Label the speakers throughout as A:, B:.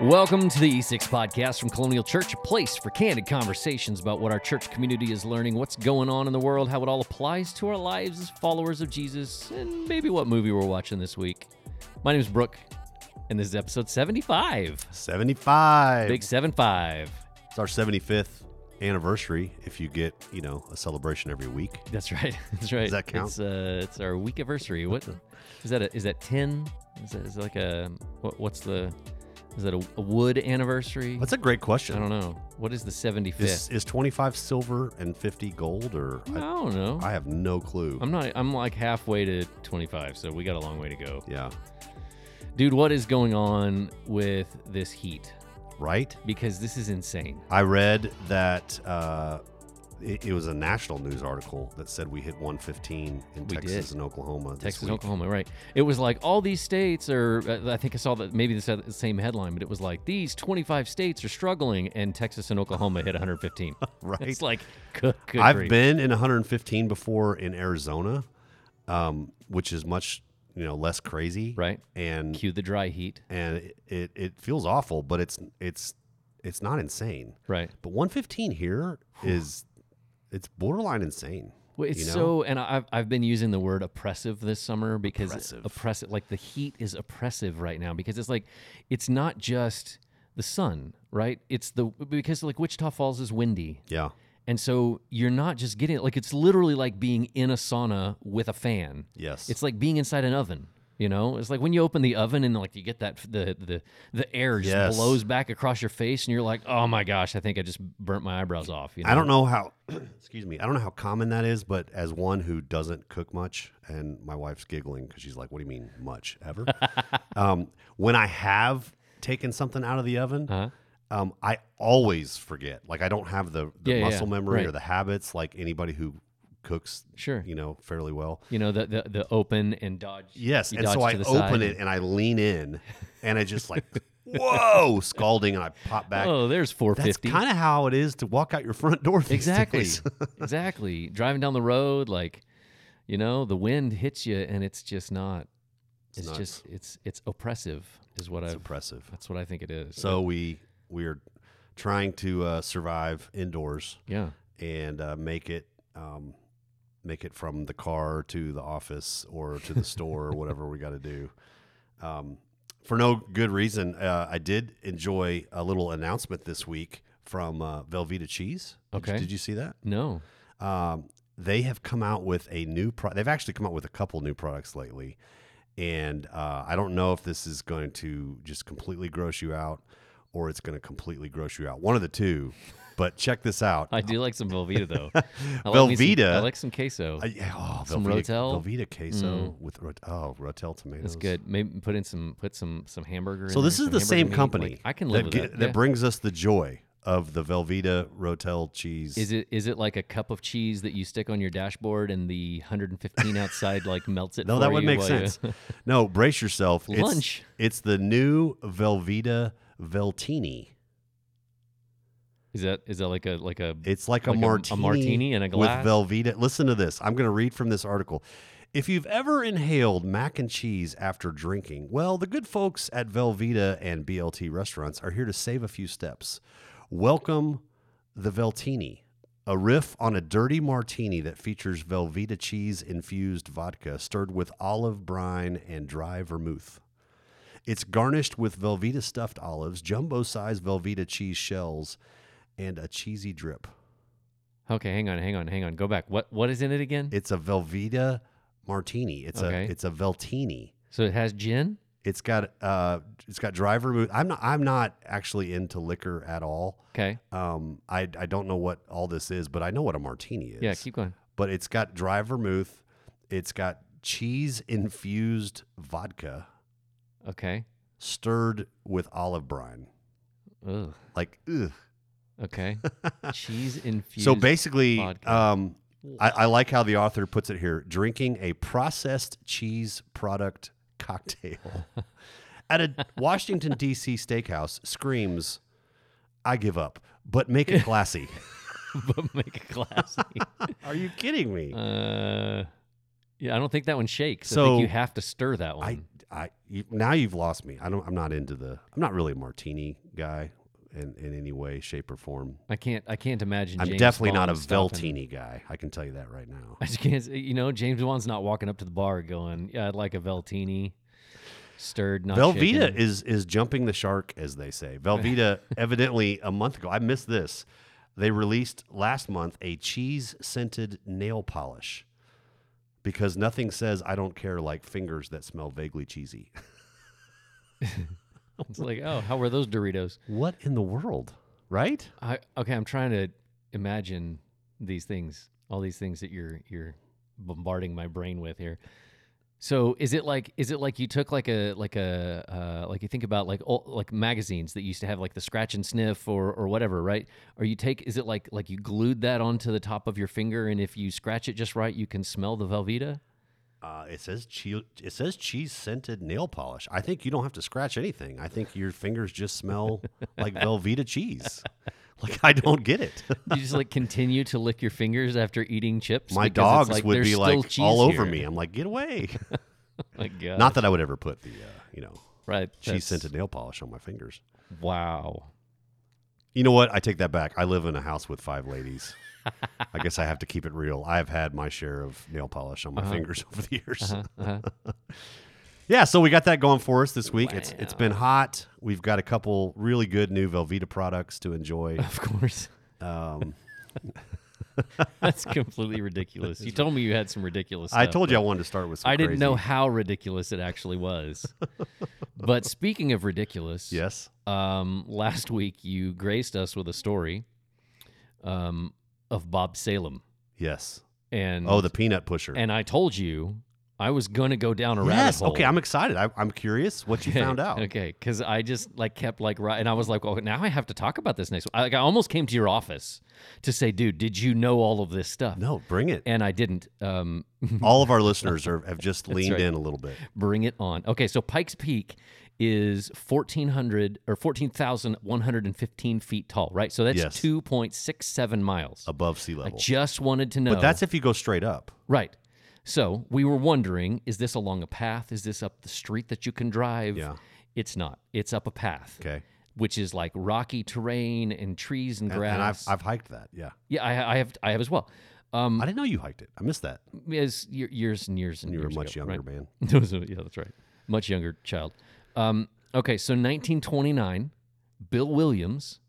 A: Welcome to the E6 podcast from Colonial Church, a place for candid conversations about what our church community is learning, what's going on in the world, how it all applies to our lives as followers of Jesus, and maybe what movie we're watching this week. My name is Brooke, and this is episode 75.
B: 75.
A: Big 75.
B: It's our 75th anniversary if you get, you know, a celebration every week.
A: That's right. That's right.
B: that count?
A: It's, uh, it's our week anniversary. What is that? A, is that 10? Is that is that like a, what, what's the, is that a, a wood anniversary?
B: That's a great question.
A: I don't know. What is the 75th?
B: Is, is 25 silver and 50 gold or
A: I don't know.
B: I have no clue.
A: I'm not. I'm like halfway to 25, so we got a long way to go,
B: yeah.
A: dude. What is going on with this heat?
B: Right?
A: Because this is insane.
B: I read that uh, it, it was a national news article that said we hit 115 in
A: We
B: Texas
A: did.
B: and Oklahoma.
A: Texas,
B: week.
A: Oklahoma, right? It was like all these states are. uh, I think I saw that maybe this had the same headline, but it was like these 25 states are struggling, and Texas and Oklahoma hit 115.
B: Right.
A: It's like good. good
B: I've
A: grief.
B: been in 115 before in Arizona, um, which is much, you know, less crazy.
A: right.
B: And
A: Cue the dry heat.
B: and it, it, it feels awful, but it's it's it's not insane.
A: Right.
B: But 115 here is it's borderline insane.
A: Well, it's
B: you know?
A: so, and I've I've been using the word oppressive this summer because
B: Oppressive.
A: oppressive, like the heat is oppressive right now because it's like it's not just the sun, right? It's the because like Wichita Falls is windy,
B: Yeah.
A: and so you're not just getting like it's literally like being in a sauna with a fan.
B: Yes.
A: It's like being inside an oven. You know, it's like when you open the oven and like you get that the the the air just
B: Yes.
A: blows back across your face, and you're like, oh my gosh, I think I just burnt my eyebrows off. You know?
B: I don't know how excuse me. I don't know how common that is, but as one who doesn't cook much and my wife's giggling cuz she's like, "What do you mean much ever?" um, when I have taken something out of the oven,
A: Uh-huh.
B: um, I always forget. Like I don't have the, the
A: Yeah,
B: muscle
A: yeah.
B: memory or the habits like anybody who cooks,
A: Sure.
B: you know, fairly well.
A: You know the the, the open and dodge.
B: Yes, and so I open
A: side
B: it and I lean in, and I just like, whoa, scalding, and I pop back.
A: Oh, there's 450
B: That's
A: 450.
B: kind of how it is to walk out your front door.
A: Exactly, exactly. Driving down the road, like, you know, the wind hits you, and it's just not. It's, just it's it's oppressive, is what
B: it's
A: I.
B: oppressive.
A: That's what I think it is.
B: So we we are trying to uh, survive indoors
A: yeah,
B: and uh, make it um, make it from the car to the office or to the store or whatever we got to do. Um, for no good reason, uh, I did enjoy a little announcement this week from uh, Velveeta Cheese. Did you-
A: Okay.
B: did you see that?
A: no,
B: Um, they have come out with a new pro- they've actually come out with a couple new products lately and uh, i don't know if this is going to just completely gross you out or it's going to completely gross you out one of the two but check this out
A: I do like some Velveeta though. I like me some-
B: Velveeta-
A: I like some queso.
B: Uh, yeah, oh,
A: Some Rotel?
B: Velveeta queso with rot- oh Rotel tomatoes
A: That's good. Maybe put in some put some some hamburger.
B: so this
A: there,
B: is the same
A: meat.
B: company
A: Like, I can live
B: that,
A: with that.
B: that
A: yeah.
B: brings us the joy of the Velveeta Rotel cheese
A: Is it is it like a cup of cheese that you stick on your dashboard and the 115 outside like melts it?
B: No, that would make
A: you-
B: sense. no, brace yourself. It's,
A: Lunch.
B: It's the new Velveeta Veltini.
A: Is that is that like a like a
B: It's like,
A: Like
B: a
A: a- a
B: martini,
A: martini in a glass?
B: with Velveeta. Listen to this. I'm going to read from this article. If you've ever inhaled mac and cheese after drinking, well, the good folks at Velveeta and BLT restaurants are here to save a few steps. Welcome the Veltini, a riff on a dirty martini that features Velveeta cheese infused vodka stirred with olive brine and dry vermouth. It's garnished with Velveeta stuffed olives, jumbo sized Velveeta cheese shells, and a cheesy drip.
A: Okay, hang on, hang on, hang on. Go back. What what is in it again?
B: It's a Velveeta martini. It's
A: Okay.
B: a it's a Veltini.
A: so it has gin.
B: It's got uh it's got dry vermouth. I'm not I'm not actually into liquor at all.
A: Okay.
B: Um I I don't know what all this is, but I know what a martini is.
A: Yeah, keep going.
B: but it's got dry vermouth. It's got cheese infused vodka
A: Okay.
B: stirred with olive brine.
A: Ugh.
B: Like ugh.
A: Okay. cheese infused.
B: So basically, um, I, I like how the author puts it here: drinking a processed cheese product cocktail at a Washington D.C. steakhouse screams, "I give up, but make it classy."
A: but make it classy.
B: Are you kidding me?
A: uh, yeah, I don't think that one shakes. I
B: So,
A: think you have to stir that one.
B: I I you, now you've lost me. I don't. I'm not into the. I'm not really a martini guy in in any way, shape, or form.
A: I can't. I can't imagine.
B: I'm
A: James
B: definitely not a
A: Bond
B: Veltini guy. I can tell you that right now.
A: I just can't. You know, James Bond's not walking up to the bar going, "Yeah, I'd like a Veltini, stirred, not
B: Velveeta
A: shaken."
B: is is jumping the shark, as they say. Velveeta, evidently, a month ago, I missed this. They released last month a cheese scented nail polish because nothing says I don't care like fingers that smell vaguely cheesy.
A: It's like, oh, how were those Doritos?
B: What in the world, right?
A: I okay. I'm trying to imagine these things, all these things that you're you're bombarding my brain with here. So is it like is it like you took like a like a uh, like you think about like old, like magazines that used to have like the scratch and sniff or or whatever, right? Or you take is it like like you glued that onto the top of your finger and if you scratch it just right, you can smell the Velveeta?
B: Uh, it says cheese. It says cheese scented nail polish. I think you don't have to scratch anything. I think your fingers just smell like Velveeta cheese. Like I don't get it.
A: you just like continue to lick your fingers after eating chips.
B: My dogs
A: like,
B: would be like all over
A: here."
B: me. I'm like, get away.
A: My God.
B: Not that I would ever put the uh, you know
A: right.
B: cheese scented nail polish on my fingers.
A: Wow.
B: You know what? I take that back. I live in a house with five ladies. I guess I have to keep it real. I have had my share of nail polish on my fingers over the years.
A: Uh-huh.
B: yeah, so we got that going for us this week. It's it's been hot. We've got a couple really good new Velveeta products to enjoy.
A: Of course.
B: Um,
A: That's completely ridiculous. You told me you had some ridiculous
B: I told you I wanted to start with some
A: I didn't know how ridiculous it actually was. but speaking of ridiculous,
B: Yes.
A: um, last week you graced us with a story um, of Bob Salem.
B: Yes.
A: And
B: Oh, the peanut pusher.
A: and I told you I was going to go down a rabbit
B: yes.
A: hole.
B: Okay, I'm excited. I, I'm curious what you found out.
A: Okay, because I just like kept like right, and I was like, well, now I have to talk about this next." I, like I almost came to your office to say, "Dude, did you know all of this stuff?"
B: No, bring it.
A: and I didn't. Um,
B: All of our listeners are, have just leaned
A: right.
B: in a little bit.
A: bring it on. Okay, so Pikes Peak is fourteen hundred or fourteen thousand one hundred and fifteen feet tall, right? So that's
B: Yes.
A: two point six seven miles.
B: above sea level.
A: I just wanted to know.
B: But that's if you go straight up.
A: right. So we were wondering: is this along a path? Is this up the street that you can drive?
B: Yeah.
A: It's not. It's up a path.
B: Okay.
A: which is like rocky terrain and trees and
B: And,
A: grass.
B: and I've, I've hiked that. Yeah.
A: yeah, I, I have I have as well. Um,
B: I didn't know you hiked it. I missed that.
A: as ye- years and years and
B: You were a much
A: ago,
B: younger
A: right?
B: man.
A: That was a- yeah, that's right. Much younger child. Um, okay, so 1929, Bill Williams,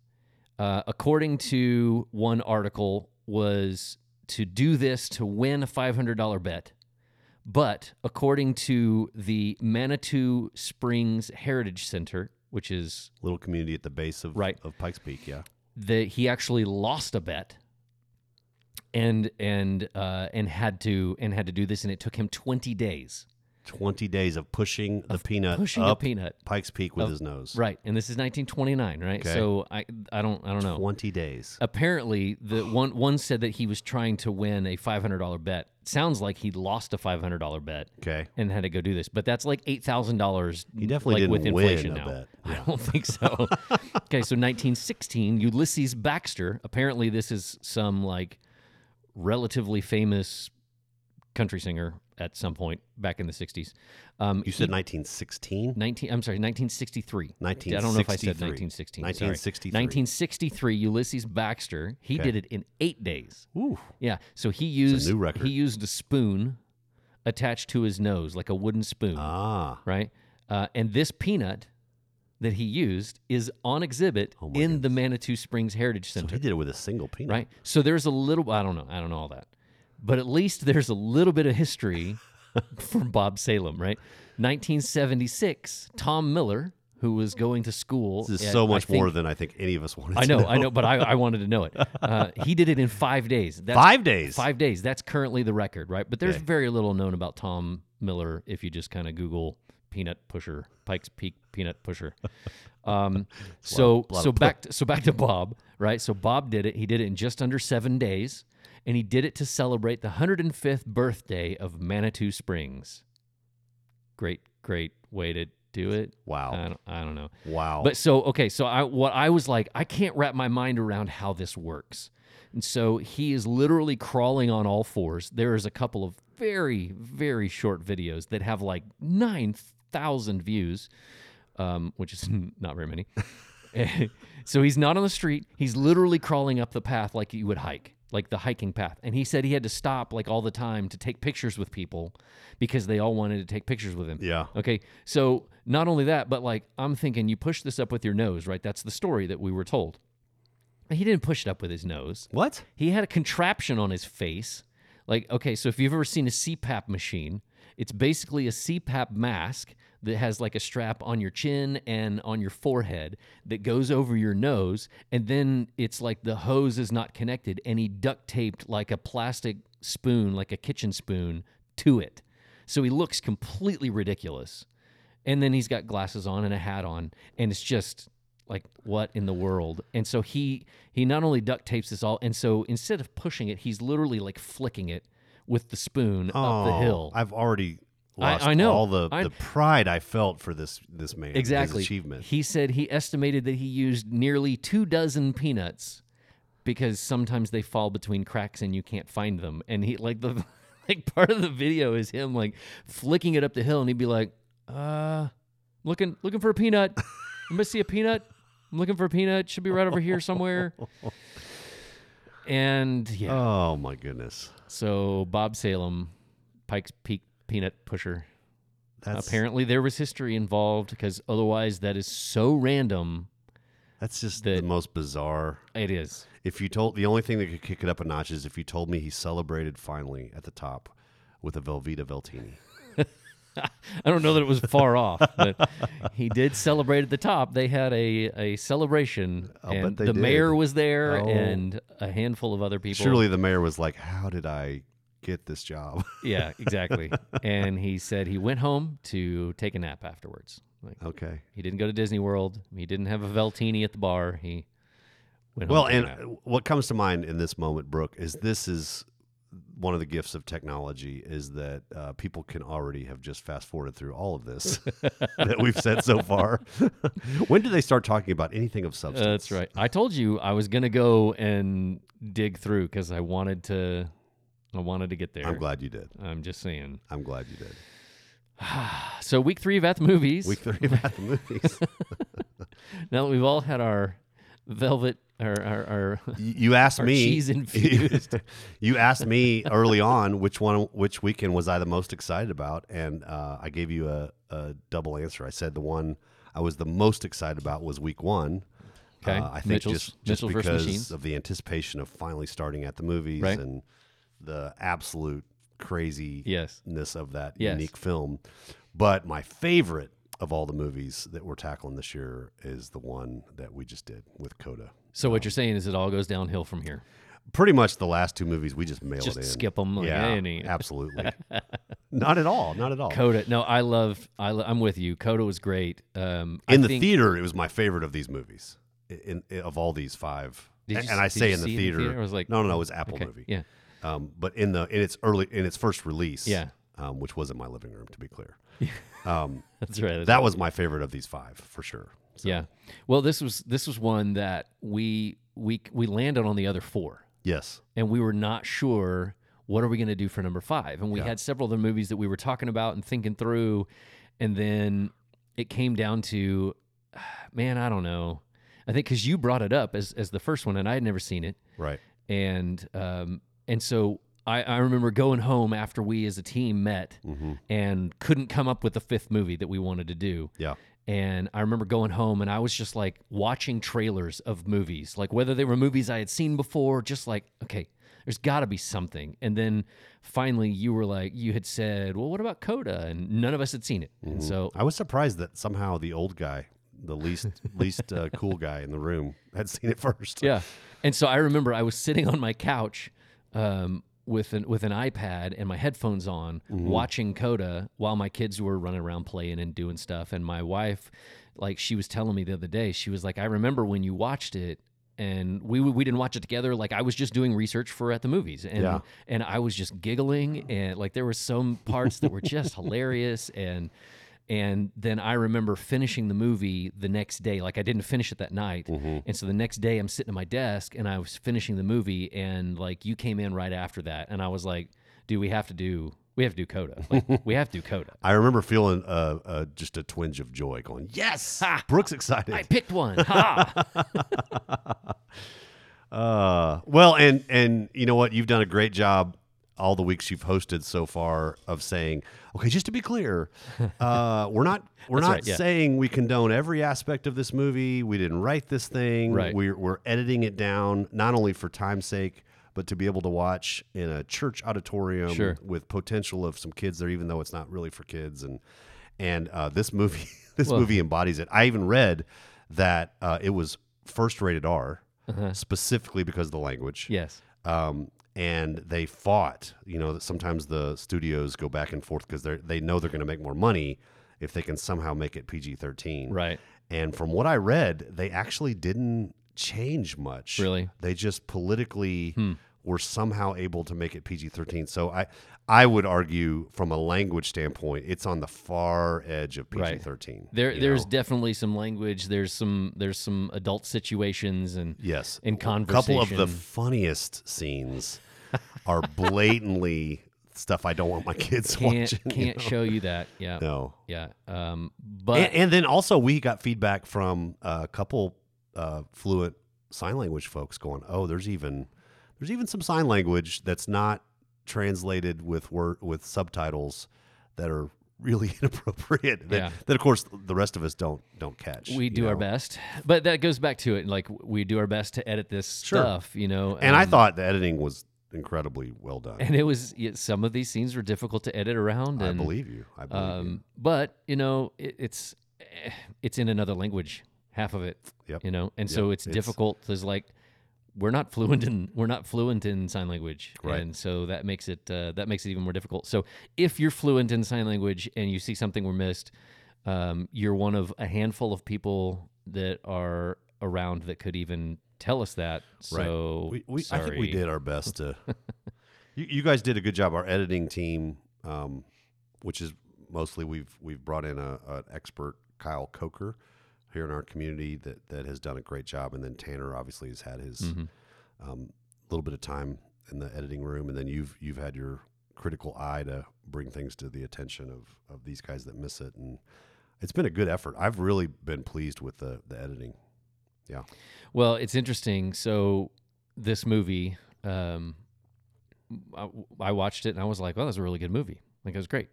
A: uh, according to one article, was to do this to win a $500 bet. But according to the Manitou Springs Heritage Center, which is
B: Little community at the base of,
A: Right.
B: of Pikes Peak. Yeah.
A: that he actually lost a bet and and uh, and had to and had to do this and it took him 20 days
B: 20 days of pushing the peanut
A: pushing a peanut
B: Pikes Peak with
A: Of-
B: his nose.
A: right and this is 1929 right
B: Okay.
A: so i i don't i don't know
B: 20 days.
A: apparently the one one said that he was trying to win a $500 bet sounds like he lost a $500 bet
B: Okay.
A: and had to go do this but that's like $8000
B: He definitely
A: like
B: didn't
A: with inflation
B: win a
A: now
B: bet.
A: I don't think so. okay, so 1916, Ulysses Baxter. Apparently, this is some like relatively famous country singer at some point back in the 60s. Um,
B: You said
A: he-
B: 1916?
A: 19. I'm sorry, 1963. I don't know if I said 1916.
B: 1963.
A: sorry.
B: 1963.
A: 1963. Ulysses Baxter. He
B: Okay.
A: did it in eight days.
B: Ooh.
A: Yeah. So he used
B: new record.
A: he used a spoon attached to his nose, like a wooden spoon
B: Ah.
A: right? Uh, and this peanut that he used is on exhibit
B: Oh
A: in the Manitou Springs Heritage
B: So
A: Center,
B: he did it with a single peanut.
A: right? So there's a little, I don't know, I don't know all that, but at least there's a little bit of history from Bob Salem, right? 1976, Tom Miller, who was going to school.
B: This is
A: at,
B: so much
A: think-
B: more than I think any of us wanted.
A: I
B: to
A: know, I know, but I, I wanted to know it. Uh, he did it in five days. That's
B: Five days.
A: Five days. That's currently the record, right? But there's
B: Okay.
A: very little known about Tom Miller if you just kind of Google peanut pusher, Pikes Peak peanut pusher. Um, so
B: lot
A: so back to, so back to Bob, right? So Bob did it. He did it in just under seven days, and he did it to celebrate the 105th birthday of Manitou Springs. Great, great way to do it.
B: Wow.
A: I don't, I don't know.
B: Wow.
A: But so okay, so I what I was like, I can't wrap my mind around how this works. And so he is literally crawling on all fours. There is a couple of very, very short videos that have like 9,000 views, um, which is not very many. so he's not on the street. He's literally crawling up the path like you would hike, like the hiking path. And he said he had to stop like all the time to take pictures with people because they all wanted to take pictures with him.
B: Yeah.
A: Okay. So not only that, but like I'm thinking you push this up with your nose, right? That's the story that we were told. He didn't push it up with his nose.
B: What?
A: He had a contraption on his face. Like, okay, so if you've ever seen a CPAP machine, it's basically a CPAP mask that has like a strap on your chin and on your forehead that goes over your nose. And then it's like the hose is not connected and he duct taped like a plastic spoon, like a kitchen spoon, to it. So he looks completely ridiculous. And then he's got glasses on and a hat on. And it's just like what in the world and so he he not only duct tapes this all and so instead of pushing it he's literally like flicking it with the spoon up the
B: Oh,
A: hill
B: I've already lost
A: I know.
B: all the,
A: I-
B: the pride I felt for this this man. his
A: exactly
B: achievement.
A: he said he estimated that he used nearly two dozen peanuts because sometimes they fall between cracks and you can't find them and he like the like part of the video is him like flicking it up the hill and he'd be like uh looking looking for a peanut I'm gonna see a peanut i'm looking for a peanut should be right over here somewhere and yeah
B: Oh my goodness.
A: so bob salem pikes peak peanut pusher
B: That's
A: apparently there was history involved because otherwise that is so random
B: that's just
A: that-
B: the most bizarre.
A: it is
B: If you told the only thing that could kick it up a notch is if you told me he celebrated finally at the top with a Velveeta Veltini.
A: I don't know that it was far off, but he did celebrate at the top. They had a, a celebration, oh,
B: I'll
A: and
B: bet
A: the
B: they
A: mayor was there,
B: Oh.
A: and a handful of other people.
B: Surely the mayor was like, "How did I get this job?"
A: yeah, exactly. and he said he went home to take a nap afterwards. Like
B: okay.
A: he didn't go to Disney World. He didn't have a Veltini at the bar. He went home
B: Well,
A: to
B: and
A: nap.
B: what comes to mind in this moment, Brooke, is this is one of the gifts of technology is that uh, people can already have just fast forwarded through all of this that we've said so far. when do they start talking about anything of substance?
A: Uh, that's right. I told you I was gonna go and dig through because I wanted to. I wanted to get there.
B: I'm glad you did.
A: I'm just saying.
B: I'm glad you did.
A: So week three of at the movies.
B: Week three about the movies.
A: Now that we've all had our velvet, our, our, our
B: you asked
A: Or
B: me
A: cheese infused.
B: you asked me early on which one which weekend was I the most excited about and uh, I gave you a, a double answer I said the one I was the most excited about was week one
A: Okay.
B: Uh, I think
A: Mitchell's-
B: just, just
A: Mitchell versus
B: because of the anticipation of finally starting at the movies
A: Right.
B: and the absolute craziness
A: yes,
B: of that
A: Yes.
B: unique film but my favorite of all the movies that we're tackling this year is the one that we just did with Coda
A: So what you're saying is it all goes downhill from here.
B: pretty much the last two movies we just mailed
A: Just
B: in.
A: skip 'em, like,
B: yeah,
A: any-
B: absolutely. not at all. Not at all.
A: Coda. No, I love. I lo- I'm with you. Coda was great. Um, I
B: in the
A: think-
B: theater, it was my favorite of these movies. In, in- of all these five,
A: you
B: and I say in the
A: see it
B: theater,
A: I was like,
B: no, no, no, it was Apple
A: okay,
B: movie.
A: Yeah.
B: Um, but in the in its early in its first release,
A: Yeah.
B: um, which was in my living room, to be clear. Um,
A: That's right. that's
B: that was my favorite of these five for sure. So,
A: Yeah. Well, this was this was one that we we we landed on the other four,
B: Yes.
A: and we were not sure what are we going to do for number five, and we
B: Yeah.
A: had several other movies that we were talking about and thinking through, and then it came down to, man, I don't know. I think because you brought it up as as the first one, and I had never seen it,
B: Right.
A: and um and so. I, I remember going home after we as a team met
B: hmm
A: and couldn't come up with the fifth movie that we wanted to do.
B: Yeah.
A: And I remember going home and I was just like watching trailers of movies, like whether they were movies I had seen before, just like, okay, there's got to be something. And then finally you were like, you had said, well, what about Coda? And none of us had seen it. And so,
B: I was surprised that somehow the old guy, the least least uh, cool guy in the room, had seen it first.
A: yeah. And so I remember I was sitting on my couch um, with an with an iPad and my headphones on, watching Coda while my kids were running around playing and doing stuff. And my wife, like she was telling me the other day, she was like, "I remember when you watched it." And we we didn't watch it together. Like I was just doing research for at the movies, and
B: Yeah.
A: and I was just giggling, and like there were some parts that were just hilarious, and and then I remember finishing the movie the next day. Like I didn't finish it that night. And so the next day I'm sitting at my desk and I was finishing the movie and like you came in right after that. And I was like, do we have to do we have to do Coda. Like, we have to do Coda.
B: I remember feeling uh, uh, just a twinge of joy, going, "Yes, Brooks excited."
A: I picked one. Ha!
B: Uh, well, and and you know what? You've done a great job all the weeks you've hosted so far of saying, okay, just to be clear, uh, we're not we're
A: That's
B: not
A: right, yeah.
B: saying we condone every aspect of this movie. We didn't write this thing.
A: Right.
B: We're we're editing it down not only for time's sake, but to be able to watch in a church auditorium
A: Sure.
B: with potential of some kids there, even though it's not really for kids. And and uh, this movie this
A: Well-
B: movie embodies it. I even read that uh, it was first rated R specifically because of the language
A: yes.
B: um, and they fought. You know that sometimes the studios go back and forth because they they know they're going to make more money if they can somehow make it PG thirteen.
A: Right.
B: And from what I read, they actually didn't change much.
A: Really? Hmm.
B: They just politically were somehow able to make it PG thirteen. So I I would argue from a language standpoint, it's on the far edge of PG
A: Right.
B: thirteen.
A: There, there's definitely some language. There's some, there's some adult situations and
B: Yes.
A: in
B: A couple of the funniest scenes are blatantly stuff I don't want my kids
A: can't
B: watching. you
A: can't
B: know?
A: show you that. Yeah.
B: No.
A: Yeah. Um, but
B: And, and then also we got feedback from a couple uh, fluent sign language folks going, "Oh, there's even there's even some sign language that's not translated with word with subtitles that are really inappropriate. That,
A: Yeah.
B: that of course the rest of us don't don't catch.
A: we
B: you
A: do our best. But that goes back to it. Like we do our best to edit this
B: Sure.
A: stuff. You know.
B: And I
A: um,
B: thought the editing was incredibly well done.
A: and it was some of these scenes were difficult to edit around.
B: I believe you. I believe you.
A: Um, but you know, it, it's eh, it's in another language, half of it.
B: Yep.
A: You know, and so it's,
B: It's-
A: difficult. There's like we're not fluent in we're not fluent in sign language,
B: Right.
A: and so that makes it uh, that makes it even more difficult. So if you're fluent in sign language and you see something we're missed, um, you're one of a handful of people that are around that could even tell us that. So
B: we, we, I think we did our best to. you, you guys did a good job. Our editing team, um, which is mostly we've we've brought in a an expert, Kyle Coker, here in our community that that has done a great job, and then Tanner obviously has had his
A: Mhm.
B: um, little bit of time in the editing room, and then you've you've had your critical eye to bring things to the attention of of these guys that miss it, and it's been a good effort. I've really been pleased with the the editing. Yeah.
A: Well, it's interesting. So this movie, um, I, I watched it and I was like, "Oh, that's a really good movie. Like it was great."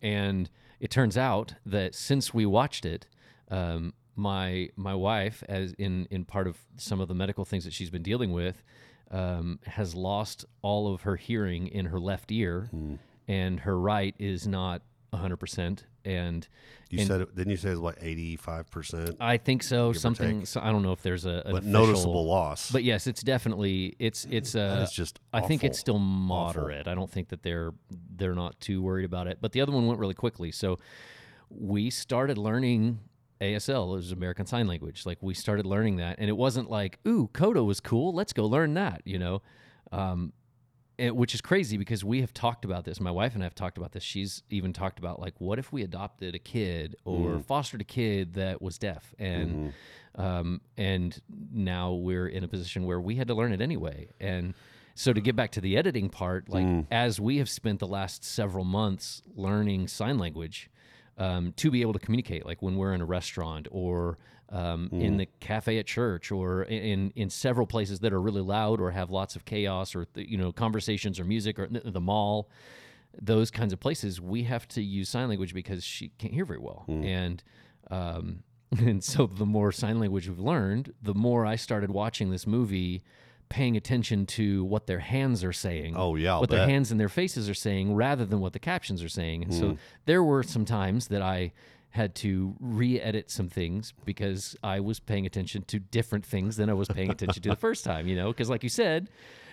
A: And it turns out that since we watched it, um, my my wife, as in in part of some of the medical things that she's been dealing with, um, has lost all of her hearing in her left ear,
B: Hmm.
A: and her right is not hundred percent. And
B: You
A: And-
B: said it, didn't you say it was what eighty five percent?
A: I think so. Something. So I don't know if there's a official-
B: noticeable loss.
A: But yes, it's definitely it's it's uh
B: just.
A: I think it's still moderate. I don't think that they're they're not too worried about it. But the other one went really quickly. So we started learning ASL, is American Sign Language. Like we started learning that, and it wasn't like, "Ooh, Coda was cool. Let's go learn that." You know, um, and, which is crazy because we have talked about this. My wife and I have talked about this. She's even talked about like, what if we adopted a kid or fostered a kid that was deaf, and um, and now we're in a position where we had to learn it anyway. And so to get back to the editing part, like as we have spent the last several months learning sign language um, to be able to communicate, like when we're in a restaurant or um, in the cafe at church or in in several places that are really loud or have lots of chaos or you know conversations or music or the mall those kinds of places, we have to use sign language because she can't hear very well. And um, and so the more sign language we've learned, the more I started watching this movie, paying attention to what their hands are saying.
B: Oh, yeah, I'll
A: what their hands and their faces are saying, rather than what the captions are saying. And
B: Hmm.
A: so there were some times that I had to re-edit some things because I was paying attention to different things than I was paying attention to the first time. You know, because like you said,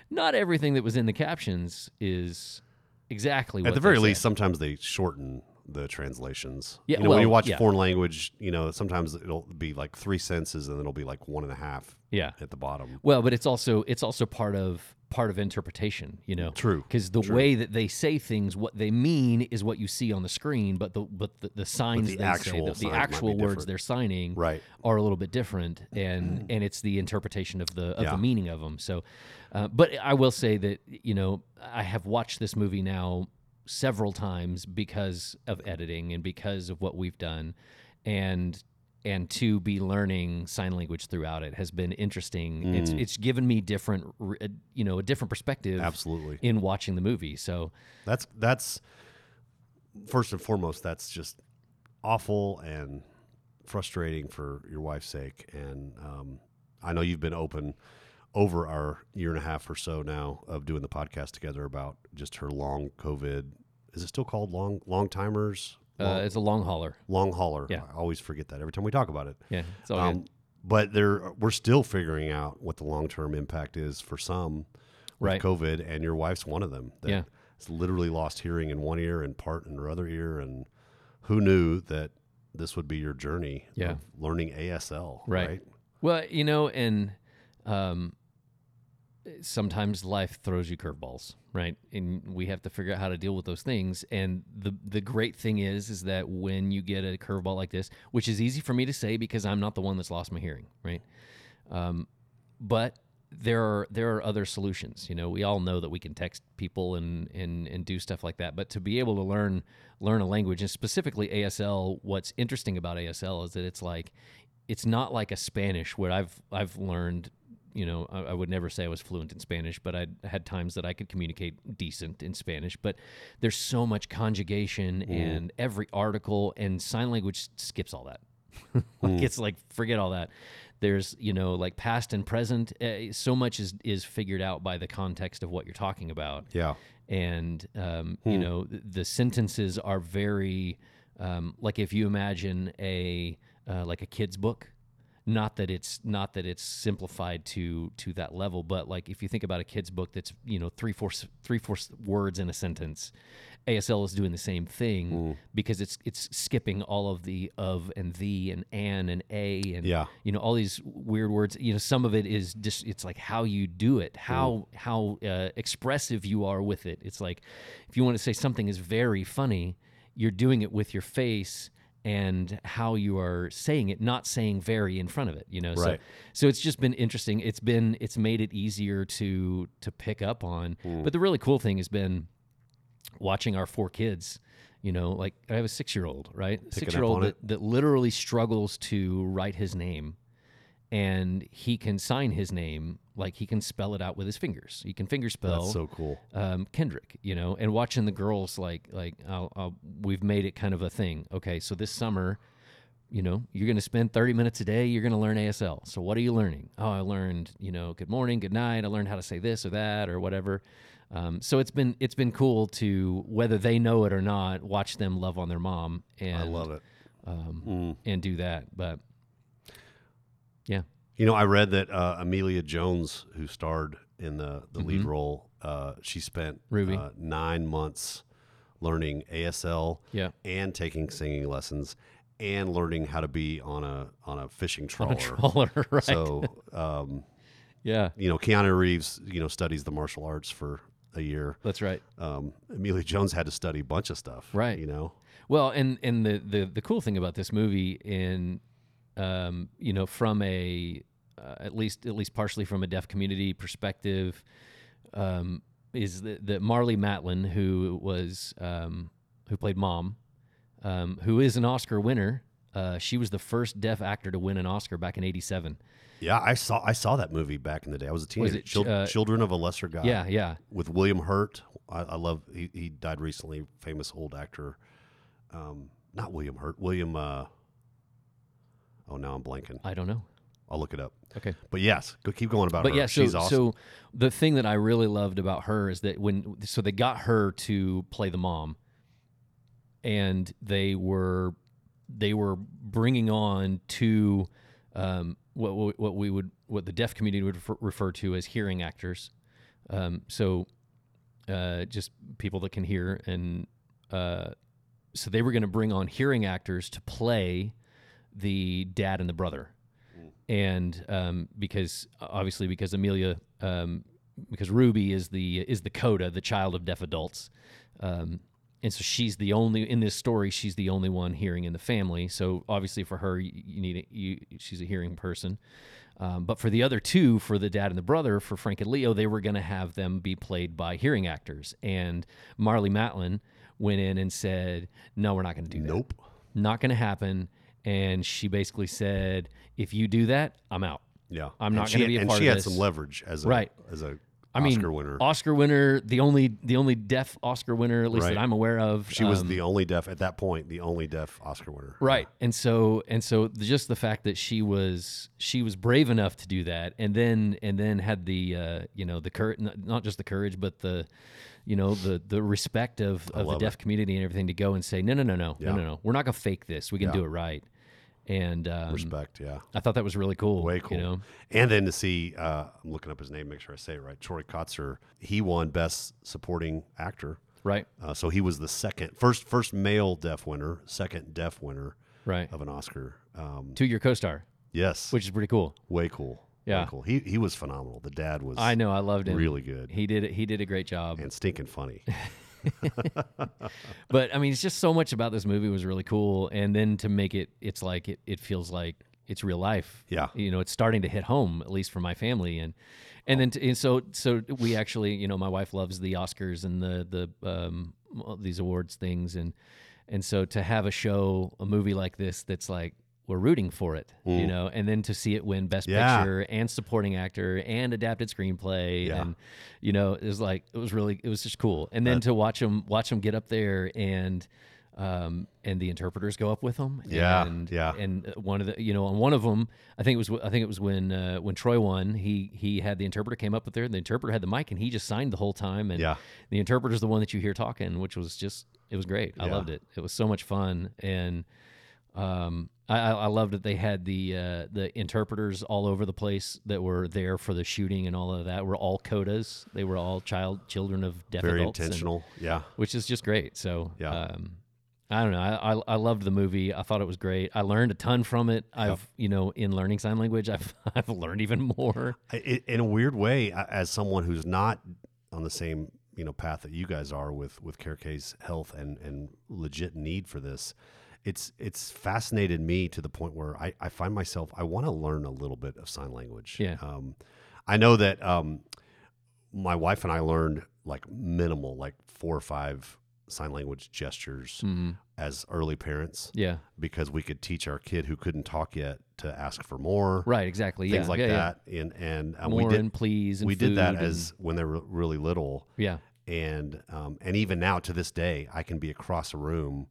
A: not everything that was in the captions is exactly what
B: At the very least, sometimes they shorten the translations.
A: Yeah,
B: you know, when you watch
A: yeah.
B: foreign language, you know, sometimes it'll be like three sentences and then it'll be like one and a half
A: yeah.
B: at the bottom.
A: Well, but it's also it's also part of part of interpretation, you know.
B: True,
A: Because the way that they say things, what they mean is what you see on the screen, but the but the, the signs
B: the
A: they
B: actual
A: say, the, the actual words
B: different.
A: they're signing
B: Right.
A: are a little bit different, and and it's the interpretation of the of
B: Yeah.
A: the meaning of them. So, uh, but I will say that you know I have watched this movie now several times because of editing and because of what we've done, and and to be learning sign language throughout it has been interesting. It's
B: Mm.
A: it's given me different, uh, you know, a different perspective
B: Absolutely.
A: in watching the movie. So
B: That's that's first and foremost. That's just awful and frustrating for your wife's sake. And um, I know you've been open over our year and a half or so now of doing the podcast together about just her long COVID. Is it still called long long timers?
A: uh, it's a long hauler.
B: long hauler.
A: Yeah.
B: I always forget that every time we talk about it.
A: Yeah, it's all
B: Um, but there, we're still figuring out what the long term impact is for some with
A: Right.
B: COVID, and your wife's one of them. That
A: Yeah.
B: has literally lost hearing in one ear and part in her other ear, and who knew that this would be your journey
A: Yeah.
B: of learning ASL,
A: Right.
B: right?
A: Well, you know, and um, sometimes life throws you curveballs, right? And we have to figure out how to deal with those things. And the the great thing is, is that when you get a curveball like this, which is easy for me to say because I'm not the one that's lost my hearing, right? Um, but there are there are other solutions. You know, we all know that we can text people and and and do stuff like that. But to be able to learn learn a language, and specifically ASL, what's interesting about ASL is that it's like it's not like a Spanish where I've I've learned. You know, I, I would never say I was fluent in Spanish, but I had times that I could communicate decent in Spanish. But there's so much conjugation and every article and sign language skips all that. like it's like forget all that. There's you know like past and present uh, so much is is figured out by the context of what you're talking about.
B: Yeah,
A: and um, you know th- the sentences are very um, like if you imagine a uh, like a kid's book not that it's not that it's simplified to to that level but like if you think about a kid's book that's you know three four three four words in a sentence asl is doing the same thing because it's it's skipping all of the of and the and an and a and
B: Yeah.
A: you know all these weird words. You know some of it is just it's like how you do it how how uh, expressive you are with it. It's like if you want to say something is very funny you're doing it with your face and how you are saying it not saying very in front of it you know? So
B: Right.
A: so it's just been interesting. It's been it's made it easier to to pick up on. But the really cool thing has been watching our four kids you know like i have a six year old right six year old that, that literally struggles to write his name and he can sign his name like he can spell it out with his fingers he can finger spell
B: that's so cool.
A: um, Kendrick, you know, and watching the girls like like I'll, I'll, we've made it kind of a thing. Okay, so this summer, you know, you're going to spend 30 minutes a day. You're going to learn ASL. So what are you learning? Oh, I learned, you know, good morning, good night. I learned how to say this or that or whatever. Um, so it's been it's been cool to whether they know it or not, watch them love on their mom and
B: I love it.
A: um, and do that. But yeah,
B: You know, I read that uh, Emilia Jones, who starred in the, the lead role, uh, she spent
A: Mm-hmm. Ruby.
B: Uh, nine months learning ASL
A: yeah,
B: and taking singing lessons and learning how to be on a on a fishing trawler.
A: on a trawler, right?
B: So, um,
A: yeah,
B: you know, Keanu Reeves, you know, studies the martial arts for a year.
A: that's right.
B: Um, Emilia Jones had to study a bunch of stuff,
A: Right.
B: You know,
A: Well, and and the the the cool thing about this movie, in um, you know, from a uh, at least at least partially from a deaf community perspective, um, is that, that Marlee Matlin, who was um, who played Mom, um, who is an Oscar winner. Uh, she was the first deaf actor to win an Oscar back in '87.
B: yeah, I saw I saw that movie back in the day. I was a teenager.
A: Was it,
B: Chil-
A: uh,
B: Children of a Lesser God.
A: Yeah, yeah.
B: with William Hurt. I, I love. He, he died recently. Famous old actor. Um, not William Hurt. William. Oh, now I'm blanking.
A: I don't know.
B: I'll look it up.
A: Okay.
B: But yes, go keep going about
A: but
B: her.
A: yeah, so
B: She's awesome.
A: so the thing that I really loved about her is that when so they got her to play the mom, and they were they were bringing on two um, what what what we would what the deaf community would refer, refer to as hearing actors. Um, so uh, just people that can hear and uh, so they were going to bring on hearing actors to play the dad and the brother and um, because obviously because Emilia um, because Ruby is the is the coda the child of deaf adults um, and so she's the only in this story she's the only one hearing in the family so obviously for her you, you need a, you she's a hearing person um, but for the other two for the dad and the brother for Frank and Leo they were going to have them be played by hearing actors and Marlee Matlin went in and said, "No, we're not going to do that.
B: Nope.
A: Not going to happen." And she basically said, "If you do that, I'm out."
B: Yeah,
A: I'm
B: And
A: not gonna
B: had-
A: be a part of this."
B: And she had some leverage as a
A: Right.
B: as a
A: I mean,
B: Oscar winner.
A: Oscar winner, the only the only deaf Oscar winner, at least
B: Right.
A: that I'm aware of.
B: She was
A: um,
B: the only deaf at that point, the only deaf Oscar winner.
A: right and so and so the- just the fact that she was she was brave enough to do that and then and then had the uh you know the courage not just the courage but the you know the the respect of of the
B: love
A: deaf community and everything to go and say no no no no no no no we're not gonna fake this we can do it right and um,
B: Respect, yeah.
A: i thought that was really cool
B: Way cool.
A: you know
B: And then to see, uh, I'm looking up his name, make sure I say it right. Troy Kotsur, he won Best Supporting Actor.
A: right
B: Uh, so he was the second, first, first male deaf winner, second deaf winner
A: right
B: of an Oscar. Um,
A: to your co-star
B: yes,
A: which is pretty cool
B: way cool. Way
A: Yeah.
B: cool. He he was phenomenal. The dad was
A: i know i loved him
B: really good
A: he did it he did a great job
B: and stinking funny.
A: but I mean, it's just so much about this movie was really cool, and then to make it, it's like it, it feels like it's real life.
B: Yeah.
A: you know, it's starting to hit home at least for my family, and and then to, and so so we actually, you know, my wife loves the Oscars and the the um, these awards things, and and so to have a show, a movie like this, that's like we're rooting for it, you know, and then to see it win Best
B: Mm. Yeah.
A: Picture and Supporting Actor and Adapted Screenplay,
B: Yeah.
A: and you know, it was like it was really it was just cool. And then to watch them watch them get up there and um and the interpreters go up with them.
B: Yeah,
A: and,
B: yeah.
A: And one of the you know on one of them, I think it was I think it was when uh, when Troy won. He he had the interpreter came up with there. And the interpreter had the mic and he just signed the whole time. And
B: Yeah.
A: the interpreter's the one that you hear talking, which was just it was great. I
B: Yeah.
A: loved it. It was so much fun and. Um, I, I loved that they had the uh, the interpreters all over the place that were there for the shooting and all of that. Were all codas. They were all child children of deaf
B: Very
A: adults, and-
B: intentional. yeah.
A: which is just great. So
B: Yeah.
A: um, I don't know. I, I I loved the movie. I thought it was great. I learned a ton from it. I've you know in learning sign language, I've I've learned even more.
B: I- in a weird way, as someone who's not on the same you know path that you guys are with with Care's health and and legit need for this, it's it's fascinated me to the point where I, I find myself I want to learn a little bit of sign language.
A: Yeah.
B: Um, I know that um, my wife and I learned like minimal, like four or five sign language gestures
A: hmm
B: as early parents
A: Yeah.
B: because we could teach our kid who couldn't talk yet to ask for more
A: Right. Exactly.
B: things
A: yeah.
B: like
A: yeah,
B: that. And and um, we did
A: and please. And
B: we did that as when they were really little,
A: yeah.
B: and um, and even now to this day, I can be across a room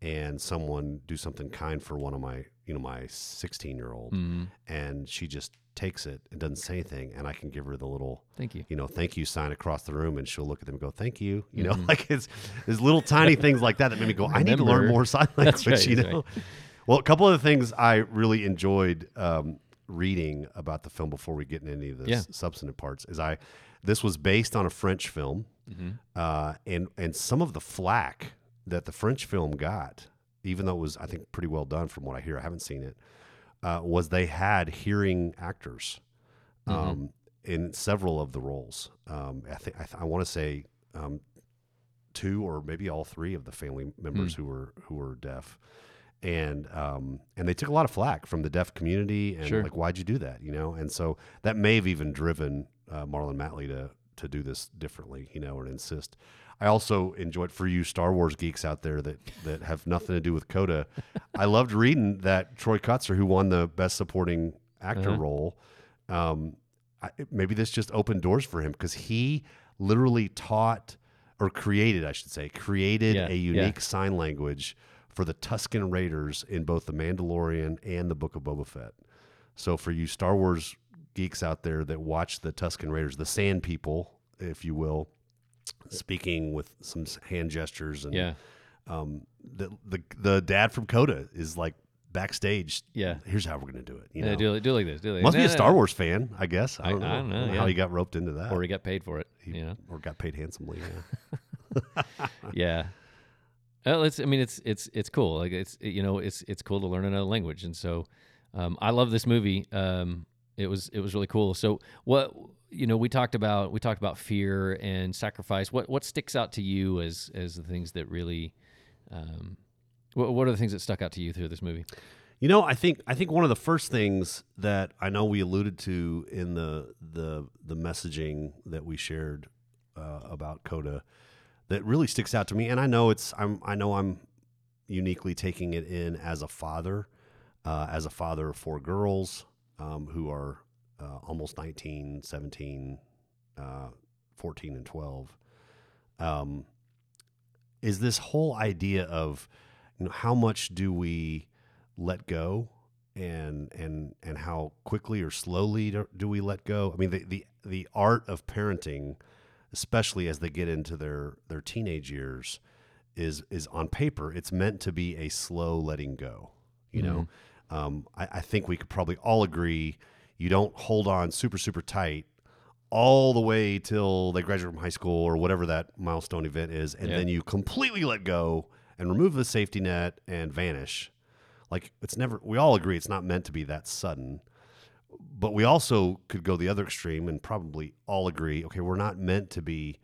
B: and someone do something kind for one of my you know my 16 year old,
A: hmm
B: and she just takes it and doesn't say anything, and I can give her the little
A: Thank you.
B: you know thank you sign across the room, and she'll look at them and go thank you, you know
A: Mhm.
B: like it's there's little tiny things like that that made me go I need to learn more sign language,
A: right,
B: you know.
A: right.
B: Well, a couple of the things I really enjoyed um, reading about the film before we get into any of the
A: Yeah.
B: substantive parts is I this was based on a French film,
A: hmm
B: uh, and and some of the flack that the French film got, even though it was I think pretty well done from what I hear, I haven't seen it, uh, was they had hearing actors um, in several of the roles. Um, I think I, th- I want to say um, two or maybe all three of the family members who were who were deaf. And um, and they took a lot of flack from the deaf community, and
A: Sure.
B: like, why'd you do that? You know, and so that may have even driven uh, Marlon Matley to to do this differently, you know, or to insist. I also enjoyed for you Star Wars geeks out there that that have nothing to do with Coda. I loved reading that Troy Kotsur, who won the Best Supporting Actor
A: Uh-huh.
B: role, um, I, maybe this just opened doors for him because he literally taught or created, I should say, created
A: Yeah,
B: a
A: yeah.
B: unique sign language for the Tusken Raiders in both the Mandalorian and the Book of Boba Fett. So for you Star Wars geeks out there that watch the Tusken Raiders, the Sand People, if you will, speaking with some hand gestures and
A: Yeah.
B: um, the the the dad from Coda is like backstage.
A: Yeah.
B: Here's how we're gonna do it. You
A: Yeah,
B: know,
A: do, it- do like this. Do like
B: must be a Star
A: no.
B: Wars fan, I guess. I
A: I-
B: don't know,
A: I don't know,
B: how he got roped into that,
A: Or he got paid for it.
B: He-
A: you know?
B: or got paid handsomely. Yeah.
A: yeah. Well, it's. I mean, it's it's it's cool. Like it's you know it's it's cool to learn another language, and so um, I love this movie. Um, it was it was really cool. So what you know we talked about we talked about fear and sacrifice. What what sticks out to you as as the things that really, um, what what are the things that stuck out to you through this movie?
B: You know, I think I think one of the first things that I know we alluded to in the the the messaging that we shared uh, about Coda, that really sticks out to me. And I know it's I'm I know I'm uniquely taking it in as a father, uh, as a father of four girls um, who are uh, almost 19, 17, uh, 14, and 12. Um, is this whole idea of you know how much do we let go and and and how quickly or slowly do, do we let go? I mean the, the the art of parenting especially as they get into their their teenage years is is on paper it's meant to be a slow letting go you know? Um, I, I think we could probably all agree you don't hold on super super tight all the way till they graduate from high school or whatever that milestone event is and
A: Yeah.
B: then you completely let go and remove the safety net and vanish like it's never we all agree it's not meant to be that sudden but we also could go the other extreme and probably all agree okay we're not meant to be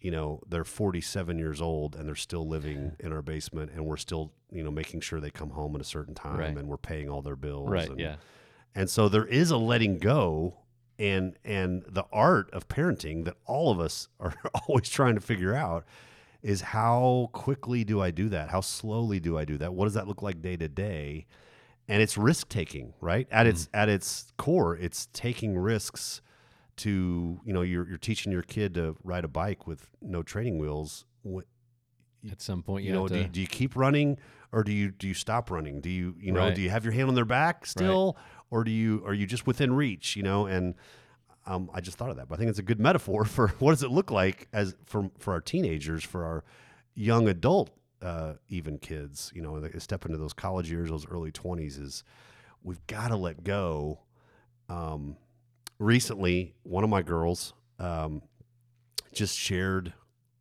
B: you know they're 47 years old and they're still living in our basement and we're still you know making sure they come home at a certain time
A: Right.
B: and we're paying all their bills
A: Right.
B: and,
A: Yeah.
B: And so there is a letting go and and the art of parenting that all of us are always trying to figure out is how quickly do I do that? How slowly do I do that? What does that look like day to day? And it's risk taking, right? At mm-hmm. its at its core, it's taking risks to, you know, you're you're teaching your kid to ride a bike with no training wheels.
A: At some point, you,
B: you know, do
A: to.
B: you, do you keep running or do you do you stop running? Do you you know
A: Right.
B: do you have your hand on their back still, or do you are you just within reach? You know, and um, I just thought of that, but I think it's a good metaphor for what does it look like as for for our teenagers, for our young adult, uh, even kids. You know, they step into those college years, those early twenties. Is we've got to let go. Um, recently, one of my girls um, just shared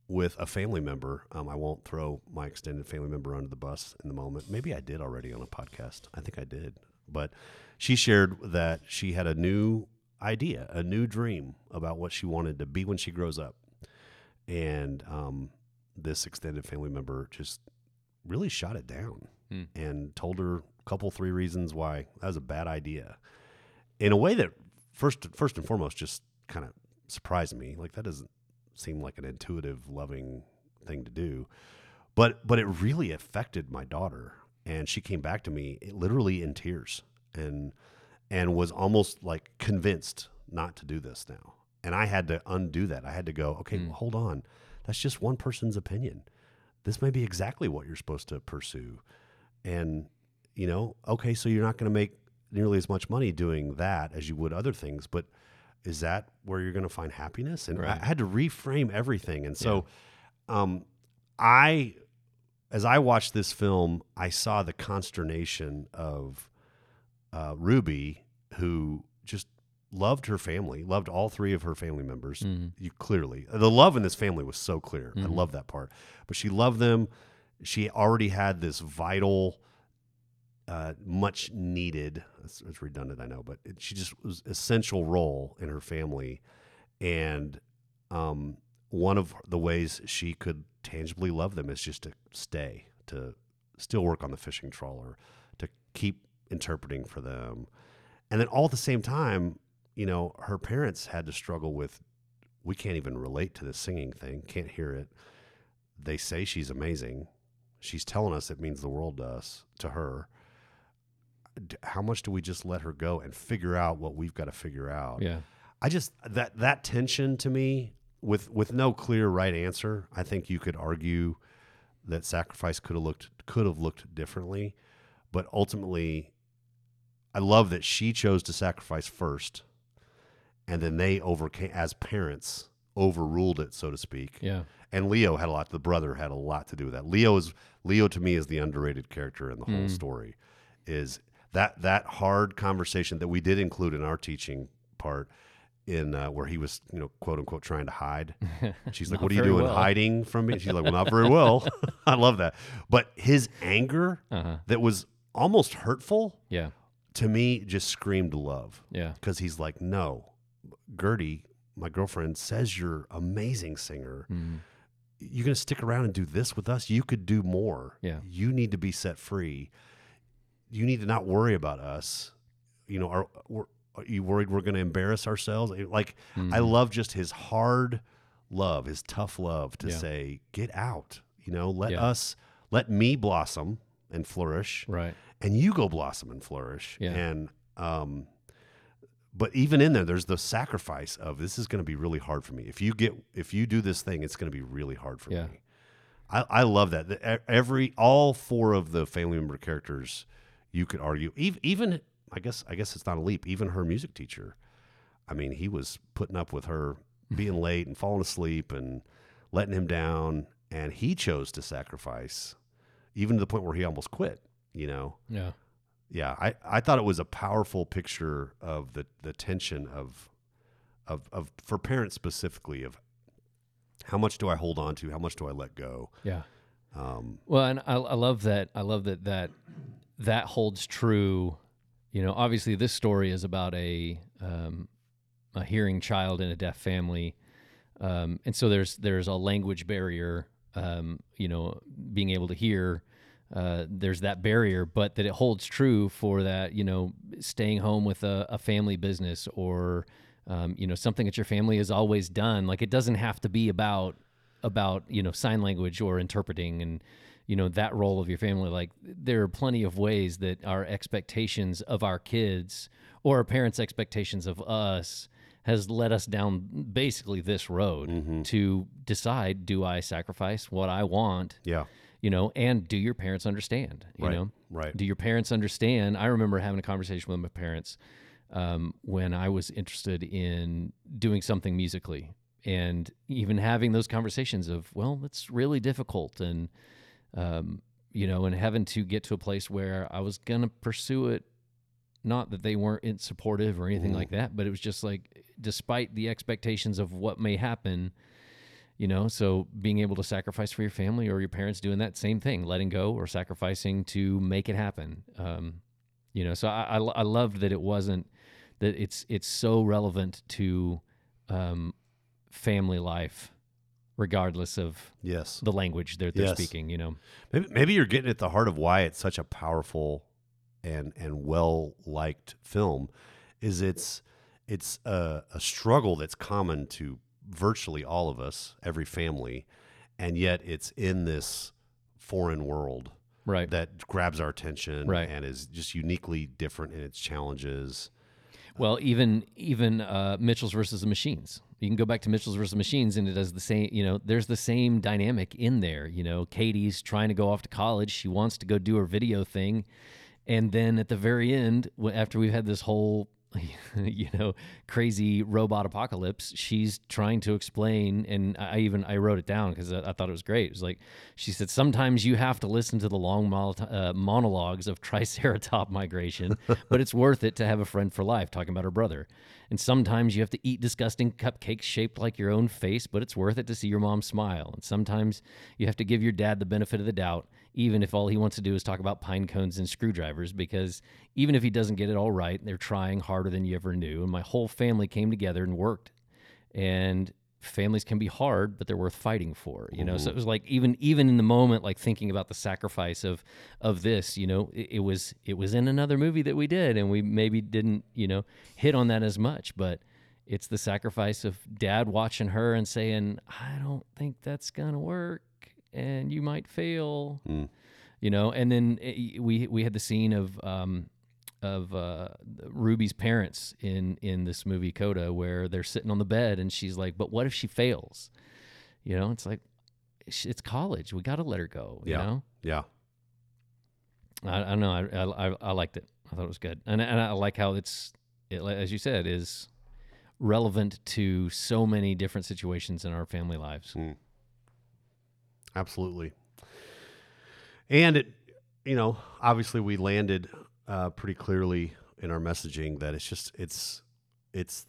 B: with a family member. Um, I won't throw my extended family member under the bus in the moment. Maybe I did already on a podcast. I think I did. But she shared that she had a new idea, a new dream about what she wanted to be when she grows up. And um, this extended family member just really shot it down
A: Hmm.
B: and told her a couple, three reasons why that was a bad idea in a way that first, first and foremost, just kind of surprised me. Like that doesn't seem like an intuitive, loving thing to do. But but it really affected my daughter, and she came back to me literally in tears, and and was almost like convinced not to do this now. And I had to undo that. I had to go, okay,
A: Mm.
B: well, hold on. That's just one person's opinion. This may be exactly what you're supposed to pursue. And, you know, okay, so you're not going to make nearly as much money doing that as you would other things, but is that where you're going to find happiness? And
A: Right.
B: I had to reframe everything. And so, um, I, as I watched this film, I saw the consternation of uh, Ruby, who just loved her family, loved all three of her family members.
A: Mhm.
B: You clearly, the love in this family was so clear. I
A: Mhm.
B: love that part. But she loved them. She already had this vital, uh, much needed. It's, it's redundant, I know, but it, she just was essential role in her family, and um, one of the ways she could tangibly love them is just to stay, to still work on the fishing trawler, to keep interpreting for them, and then all at the same time, you know, her parents had to struggle with. We can't even relate to this singing thing. Can't hear it. They say she's amazing. She's telling us it means the world to us, to her. How much do we just let her go and figure out what we've got to figure out?
A: Yeah.
B: I just that that tension to me with with no clear right answer. I think you could argue that sacrifice could have looked could have looked differently, but ultimately, I love that she chose to sacrifice first, and then they overcame as parents overruled it, so to speak.
A: Yeah.
B: And Leo had a lot. The brother had a lot to do with that. Leo is Leo to me is the underrated character in the whole
A: Mm.
B: story. Is that that hard conversation that we did include in our teaching part in uh, where he was you know quote unquote trying to hide. She's like, "What are you doing,
A: well."
B: hiding from me?" She's like, "Well, not very well." I love that. But his anger
A: Uh-huh.
B: that was almost hurtful
A: Yeah.
B: To me just screamed love
A: Yeah.
B: because he's like, "No, Gertie, my girlfriend says you're amazing singer."
A: Mhm.
B: you're going to stick around and do this with us you could do more
A: Yeah.
B: you need to be set free you need to not worry about us you know are, we're, you worried we're going to embarrass ourselves like i
A: Mhm.
B: love just his hard love, his tough love to
A: Yeah.
B: say, get out, you know, let
A: Yeah.
B: us, let me blossom and flourish
A: Right.
B: and you go blossom and flourish.
A: Yeah.
B: And, um, but even in there, there's the sacrifice of this is going to be really hard for me. If you get, if you do this thing, it's going to be really hard for
A: Yeah.
B: me. I, I love that. The- Every, all four of the family member characters, you could argue, even, even, I guess, I guess it's not a leap. Even her music teacher, I mean, he was putting up with her being late and falling asleep and letting him down, and he chose to sacrifice, even to the point where he almost quit. You know,
A: Yeah.
B: yeah, I, I thought it was a powerful picture of the, the tension of, of of for parents specifically of how much do I hold on to, how much do I let go.
A: Yeah.
B: Um,
A: Well, and I, I love that. I love that that that holds true. You know, obviously, this story is about a um, a hearing child in a deaf family, um, and so there's there's a language barrier. Um, you know, being able to hear. Uh, there's that barrier, but that it holds true for that, you know, staying home with a, a family business or, um, you know, something that your family has always done. Like it doesn't have to be about about you know sign language or interpreting and you know that role of your family like there are plenty of ways that our expectations of our kids or our parents expectations of us has led us down basically this road to decide do i sacrifice what i want
B: yeah,
A: you know and do your parents understand you
B: Right,
A: know?
B: Right.
A: do your parents understand? I remember having a conversation with my parents um, when i was interested in doing something musically and even having those conversations of well it's really difficult and um, you know and having to get to a place where i was gonna pursue it not that they weren't in- supportive or anything like that but it was just like despite the expectations of what may happen you know so being able to sacrifice for your family or your parents doing that same thing letting go or sacrificing to make it happen um, you know so I, I, I loved that it wasn't that it's it's so relevant to um, family life regardless of
B: yes.
A: the language that they're
B: Yes.
A: speaking you know
B: Maybe, maybe you're getting at the heart of why it's such a powerful and and well liked film. Is it's it's a, a struggle that's common to virtually all of us, every family, and yet it's in this foreign world
A: right
B: that grabs our attention
A: Right.
B: and is just uniquely different in its challenges.
A: Well, even even uh, Mitchells versus the Machines. You can go back to Mitchells versus the Machines, and it does the same. You know, there's the same dynamic in there. You know, Katie's trying to go off to college. She wants to go do her video thing, and then at the very end, after we've had this whole you know crazy robot apocalypse she's trying to explain and i even i wrote it down because I, I thought it was great. It was like she said sometimes you have to listen to the long uh, monologues of triceratop migration but it's worth it to have a friend for life talking about her brother. And sometimes you have to eat disgusting cupcakes shaped like your own face but it's worth it to see your mom smile. And sometimes you have to give your dad the benefit of the doubt even if all he wants to do is talk about pine cones and screwdrivers, because even if he doesn't get it all right, they're trying harder than you ever knew. And my whole family came together and worked. And families can be hard, but they're worth fighting for. You know, so it was like even even in the moment, like thinking about the sacrifice of of this. You know, it, it was it was in another movie that we did, and we maybe didn't you know hit on that as much, but. It's the sacrifice of dad watching her and saying, I don't think that's going to work and you might fail. You know and then we we had the scene of um of uh ruby's parents in in this movie coda where they're sitting on the bed and she's like but what if she fails? You know it's like it's college. We got to let her go you
B: Yeah.
A: know?
B: Yeah.
A: I, I don't know. I, I I- liked it. I thought it was good. And, and i like how it's it, as you said is relevant to so many different situations in our family lives
B: Absolutely. And it, you know, obviously we landed uh, pretty clearly in our messaging that it's just it's it's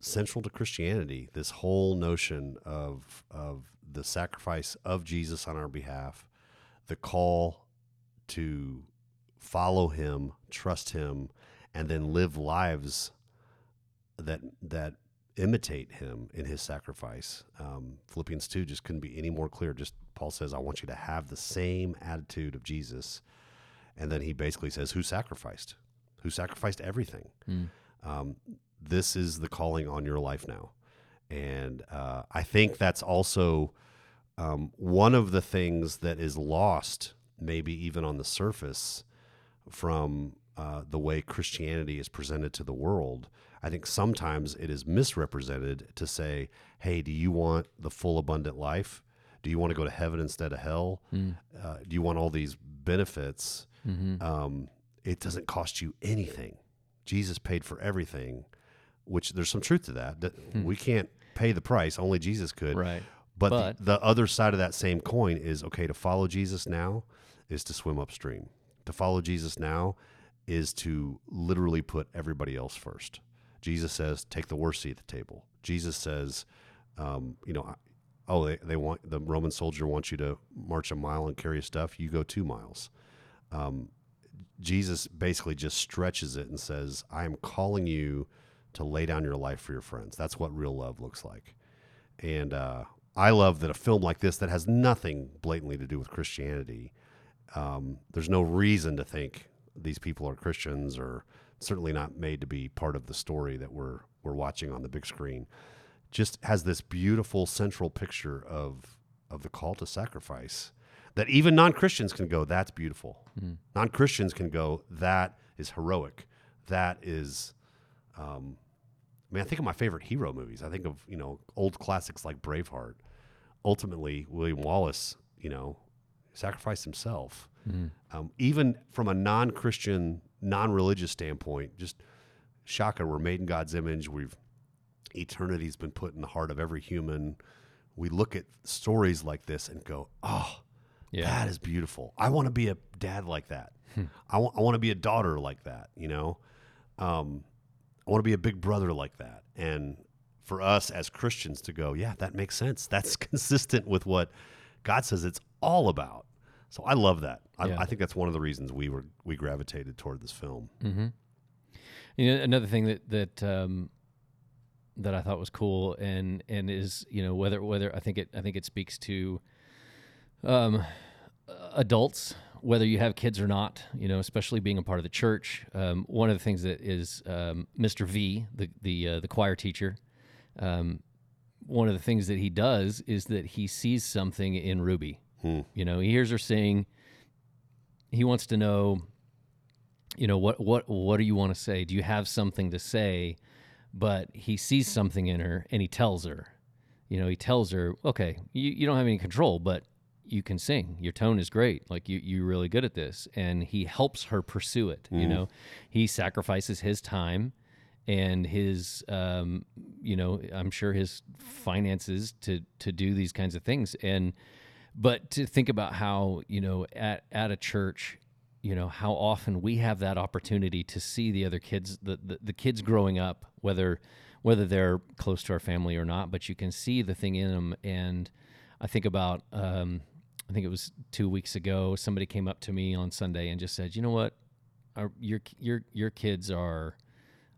B: central to Christianity. This whole notion of of the sacrifice of Jesus on our behalf, the call to follow Him, trust Him, and then live lives that that imitate him in his sacrifice. Um, Philippians 2 just couldn't be any more clear. Just Paul says, I want you to have the same attitude of Jesus. And then he basically says, Who sacrificed? Who sacrificed everything? Um, this is the calling on your life now. and uh, I think that's also um, one of the things that is lost, maybe even on the surface, from uh, the way Christianity is presented to the world. I think sometimes it is misrepresented to say, "Hey, do you want the full abundant life? Do you want to go to heaven instead of hell? Uh, do you want all these benefits?" Um, it doesn't cost you anything. Jesus paid for everything, which there's some truth to that. That We can't pay the price; only Jesus could.
A: Right.
B: But,
A: But-
B: the, the other side of that same coin is okay to follow Jesus now is to swim upstream. To follow Jesus now is to literally put everybody else first. Jesus says, take the worst seat at the table. Jesus says, um, you know, oh, they, they want the Roman soldier wants you to march a mile and carry stuff. You go two miles. Um, Jesus basically just stretches it and says, I am calling you to lay down your life for your friends. That's what real love looks like. And uh, I love that a film like this that has nothing blatantly to do with Christianity, um, there's no reason to think these people are Christians or certainly not made to be part of the story that we're, we're watching on the big screen. Just has this beautiful central picture of, of the call to sacrifice that even non Christians can go, that's beautiful. Non Christians can go, that is heroic. That is um, I mean, I think of my favorite hero movies. I think of you know old classics like Braveheart. Ultimately, William Wallace, you know, sacrificed himself. Um, even from a non-Christian, non-religious standpoint, just shocker. We're made in God's image. We've eternity's been put in the heart of every human. We look at stories like this and go, "Oh,
A: Yeah.
B: that is beautiful. I want to be a dad like that. I want I want to be a daughter like that. You know, um, I want to be a big brother like that. And for us as Christians to go, yeah, that makes sense. That's consistent with what God says it's all about. So I love that. I,
A: Yeah.
B: I think that's one of the reasons we were we gravitated toward this film.
A: Mm-hmm. You know, another thing that that um, that I thought was cool and and is you know whether whether I think it I think it speaks to um, adults whether you have kids or not. You know, especially being a part of the church. Um, one of the things that is um, Mr. V, the the uh, the choir teacher. Um, one of the things that he does is that he sees something in Ruby.
B: Hmm.
A: You know, he hears her sing. He wants to know you know what what what do you want to say do you have something to say but he sees something in her and he tells her. You know he tells her okay you, you don't have any control but you can sing. Your tone is great. Like you you're really good at this. And he helps her pursue it you know? He sacrifices his time and his um, you know i'm sure his finances to to do these kinds of things. And but to think about how you know at at a church you know how often we have that opportunity to see the other kids the, the, the kids growing up whether whether they're close to our family or not but you can see the thing in them and i think about um, i think it was two weeks ago somebody came up to me on sunday and just said you know what? Our, your your your kids are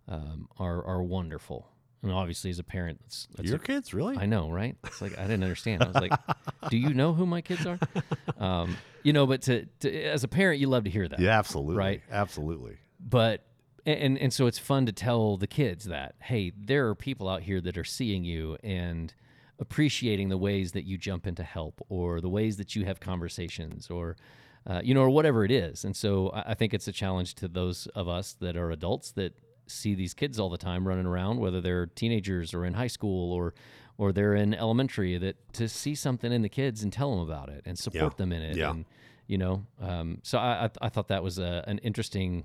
A: um, are are wonderful and obviously as a parent that's, that's
B: Your
A: a-
B: kids, really?
A: I know, right? It's like I didn't understand. I was like, "Do you know who my kids are?" Um, you know, but to, to as a parent, you love to hear that,
B: yeah, absolutely.
A: Right.
B: Absolutely.
A: But and and so it's fun to tell the kids that, hey, there are people out here that are seeing you and appreciating the ways that you jump into help or the ways that you have conversations or uh, you know or whatever it is. And so I, I think it's a challenge to those of us that are adults that see these kids all the time running around, whether they're teenagers or in high school or or they're in elementary, that to see something in the kids and tell them about it and support
B: Yeah.
A: them in it.
B: Yeah.
A: And you know, um, so I, I I thought that was a, an interesting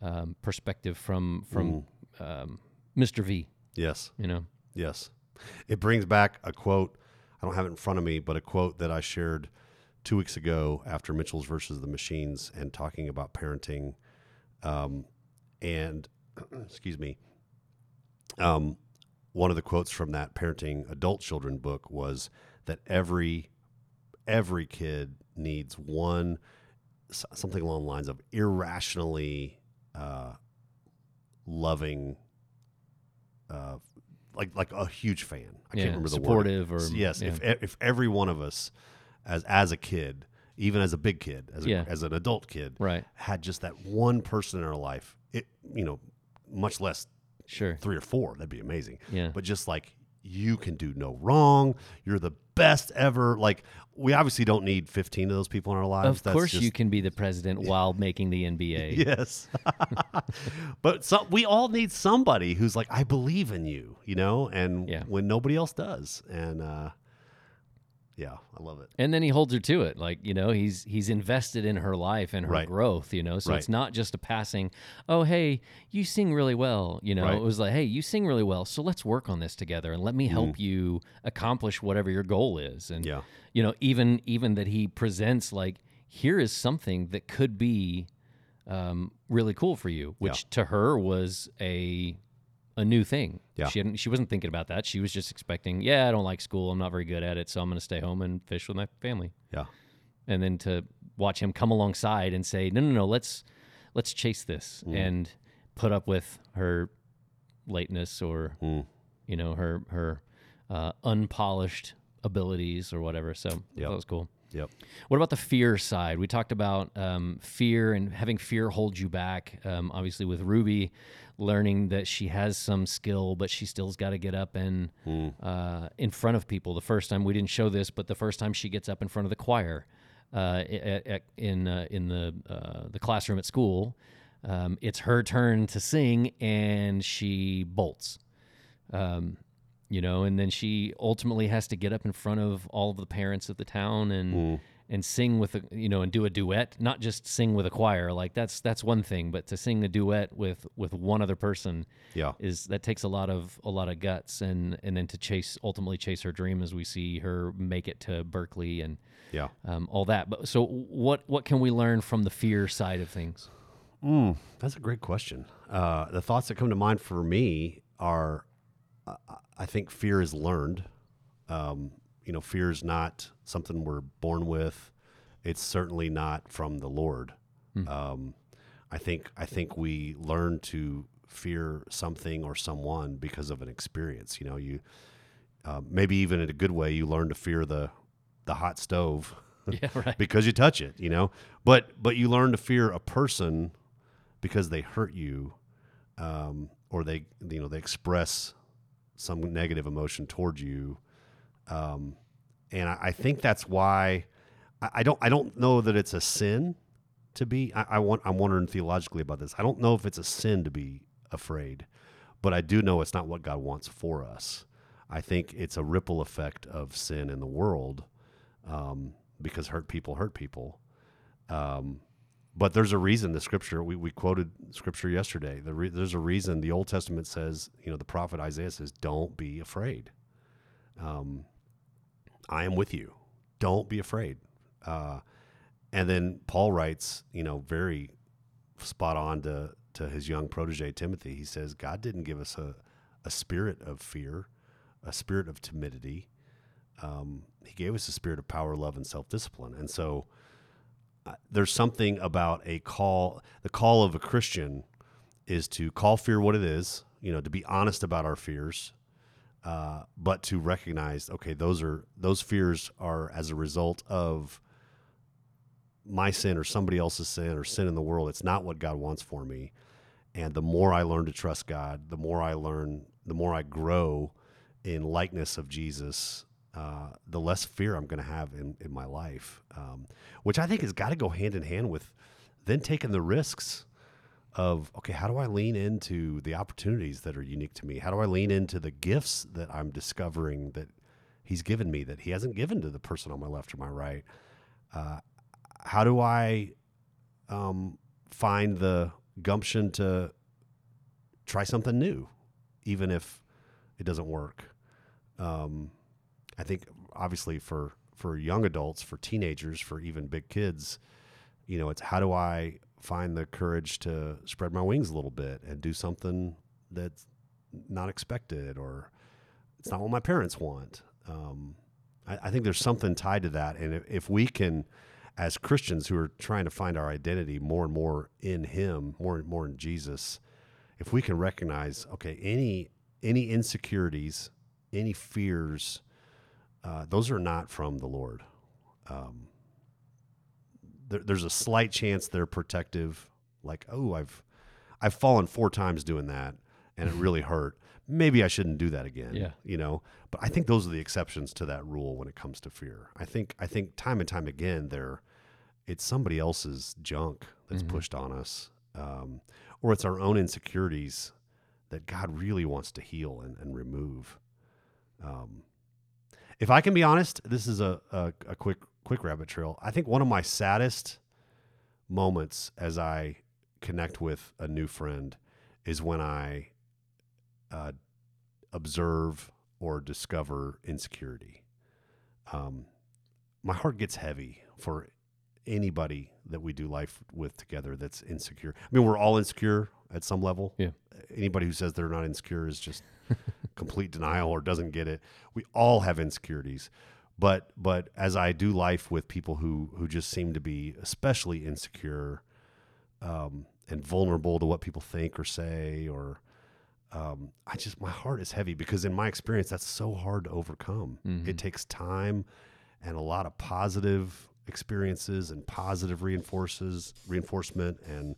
A: um, perspective from from um, Mr. V.
B: Yes.
A: You know,
B: Yes. It brings back a quote. I don't have it in front of me, but a quote that I shared two weeks ago after Mitchells versus the Machines and talking about parenting. Um, and, excuse me, um, one of the quotes from that parenting adult children book was that every every kid needs one something along the lines of irrationally uh, loving uh, like like a huge fan. I
A: Yeah,
B: can't remember the
A: supportive
B: word.
A: or-
B: yes.
A: yeah.
B: If if every one of us, as as a kid, even as a big kid, as a,
A: Yeah.
B: as an adult kid,
A: right?
B: had just that one person in our life, it you know, much less
A: Sure.
B: three or four, that'd be amazing.
A: Yeah.
B: But just like you can do no wrong. You're the best ever. Like we obviously don't need 15 of those people in our lives.
A: Of course, just, you can be the president while making the NBA.
B: Yes, but so, we all need somebody who's like, I believe in you, you know, and
A: Yeah.
B: when nobody else does, and uh, yeah, I love it.
A: And then he holds her to it. Like, you know, he's he's invested in her life and her
B: Right.
A: growth, you know. So
B: Right.
A: it's not just a passing, oh hey, you sing really well. You know,
B: Right.
A: it was like, hey, you sing really well. So let's work on this together and let me help you accomplish whatever your goal is. And
B: Mm. Yeah.
A: you know, even even that he presents like, here is something that could be um, really cool for you, which to her was a a new thing.
B: Yeah.
A: She hadn't, she wasn't thinking about that. She was just expecting, yeah, I don't like school. I'm not very good at it, so I'm going to stay home and fish with my family.
B: Yeah,
A: And then to watch him come alongside and say, no, no, no, let's let's chase this
B: Mm.
A: and put up with her lateness or
B: Mm.
A: you know her her uh, unpolished abilities or whatever. So
B: Yep.
A: that was cool.
B: yep,
A: What about the fear side? We talked about um, fear and having fear hold you back. Um, obviously, with Ruby, learning that she has some skill, but she still's got to get up and uh, in front of people. The first time we didn't show this, but the first time she gets up in front of the choir uh, at, at, in uh, in the uh, the classroom at school, um, it's her turn to sing, and she bolts. Um, you know, and then she ultimately has to get up in front of all of the parents of the town and and sing with a you know and do a duet, not just sing with a choir. Like that's that's one thing, but to sing a duet with with one other person
B: yeah,
A: is that takes a lot of a lot of guts and and then to chase ultimately chase her dream as we see her make it to Berklee and
B: yeah.
A: um, all that. But so what what can we learn from the fear side of things?
B: Mm, that's a great question. Uh, the thoughts that come to mind for me are, uh, I think fear is learned. Um, you know, fear is not something we're born with. It's certainly not from the Lord. Um, I think I think we learn to fear something or someone because of an experience. You know, you uh, maybe even in a good way, you learn to fear the the hot stove
A: Yeah, right.
B: because you touch it, you know. But but you learn to fear a person because they hurt you, um, or they you know they express some negative emotion towards you, um, and I, I think that's why I, I don't I don't know that it's a sin to be. I, I want I'm wondering theologically about this. I don't know if it's a sin to be afraid, but I do know it's not what God wants for us. I think it's a ripple effect of sin in the world um, because hurt people hurt people. Um, but there's a reason the scripture we, we quoted scripture yesterday. The re, there's a reason the Old Testament says you know the prophet Isaiah says don't be afraid. Um, I am with you. Don't be afraid. Uh, and then Paul writes you know very spot on to to his young protege Timothy. He says God didn't give us a a spirit of fear, a spirit of timidity. Um, he gave us a spirit of power, love, and self discipline. And so uh, there's something about a call. The call of a Christian is to call fear what it is. You know, to be honest about our fears, uh, but to recognize, okay, those are those fears are as a result of my sin or somebody else's sin or sin in the world. It's not what God wants for me. And the more I learn to trust God, the more I learn, the more I grow in likeness of Jesus, uh, the less fear I'm going to have in, in my life, um, which I think has got to go hand in hand with then taking the risks of, okay, how do I lean into the opportunities that are unique to me? How do I lean into the gifts that I'm discovering that He's given me that He hasn't given to the person on my left or my right? Uh, how do I um, find the gumption to try something new, even if it doesn't work? Um, I think obviously for for young adults, for teenagers, for even big kids, you know, it's how do I find the courage to spread my wings a little bit and do something that's not expected or it's not what my parents want. Um, I, I think there's something tied to that, and if, if we can, as Christians who are trying to find our identity more and more in Him, more and more in Jesus, if we can recognize, okay, any any insecurities, any fears, uh, those are not from the Lord. Um, there, there's a slight chance they're protective, like, oh, I've I've fallen four times doing that, and it really hurt. maybe I shouldn't do that again.
A: Yeah.
B: You know, but I think those are the exceptions to that rule when it comes to fear. I think I think time and time again there it's somebody else's junk that's pushed on us. Um, or it's our own insecurities that God really wants to heal and, and remove. Um, if I can be honest, this is a, a, a quick quick rabbit trail. I think one of my saddest moments as I connect with a new friend is when I uh, observe or discover insecurity. Um, my heart gets heavy for anybody that we do life with together that's insecure. I mean, we're all insecure at some level.
A: Yeah.
B: Anybody who says they're not insecure is just complete denial or doesn't get it. We all have insecurities. But but as I do life with people who who just seem to be especially insecure um, and vulnerable to what people think or say or um, I just my heart is heavy because in my experience that's so hard to overcome. It takes time and a lot of positive experiences and positive reinforces reinforcement and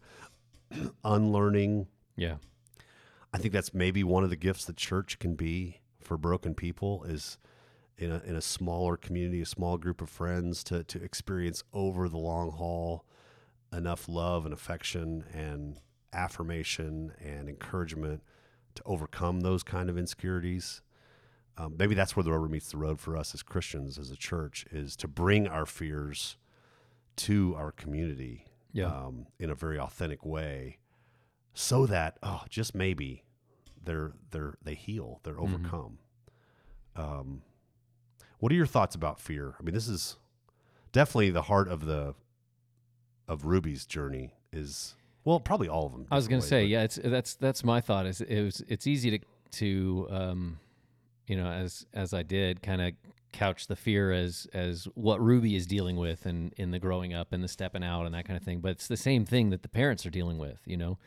B: unlearning.
A: Yeah.
B: I think that's maybe one of the gifts the church can be for broken people is in a in a smaller community, a small group of friends to to experience over the long haul enough love and affection and affirmation and encouragement to overcome those kind of insecurities. Um, maybe that's where the rubber meets the road for us as Christians, as a church, is to bring our fears to our community
A: Yeah.
B: um, in a very authentic way, so that oh, just maybe they're they're they heal, they're overcome. Um, what are your thoughts about fear? I mean, this is definitely the heart of the of Ruby's journey. Is well, probably all of them.
A: I was going to say,
B: ways,
A: yeah, it's that's that's my thought. Is it was it's easy to to um, you know as as I did kind of couch the fear as as what Ruby is dealing with and in the growing up and the stepping out and that kind of thing. But it's the same thing that the parents are dealing with. You know,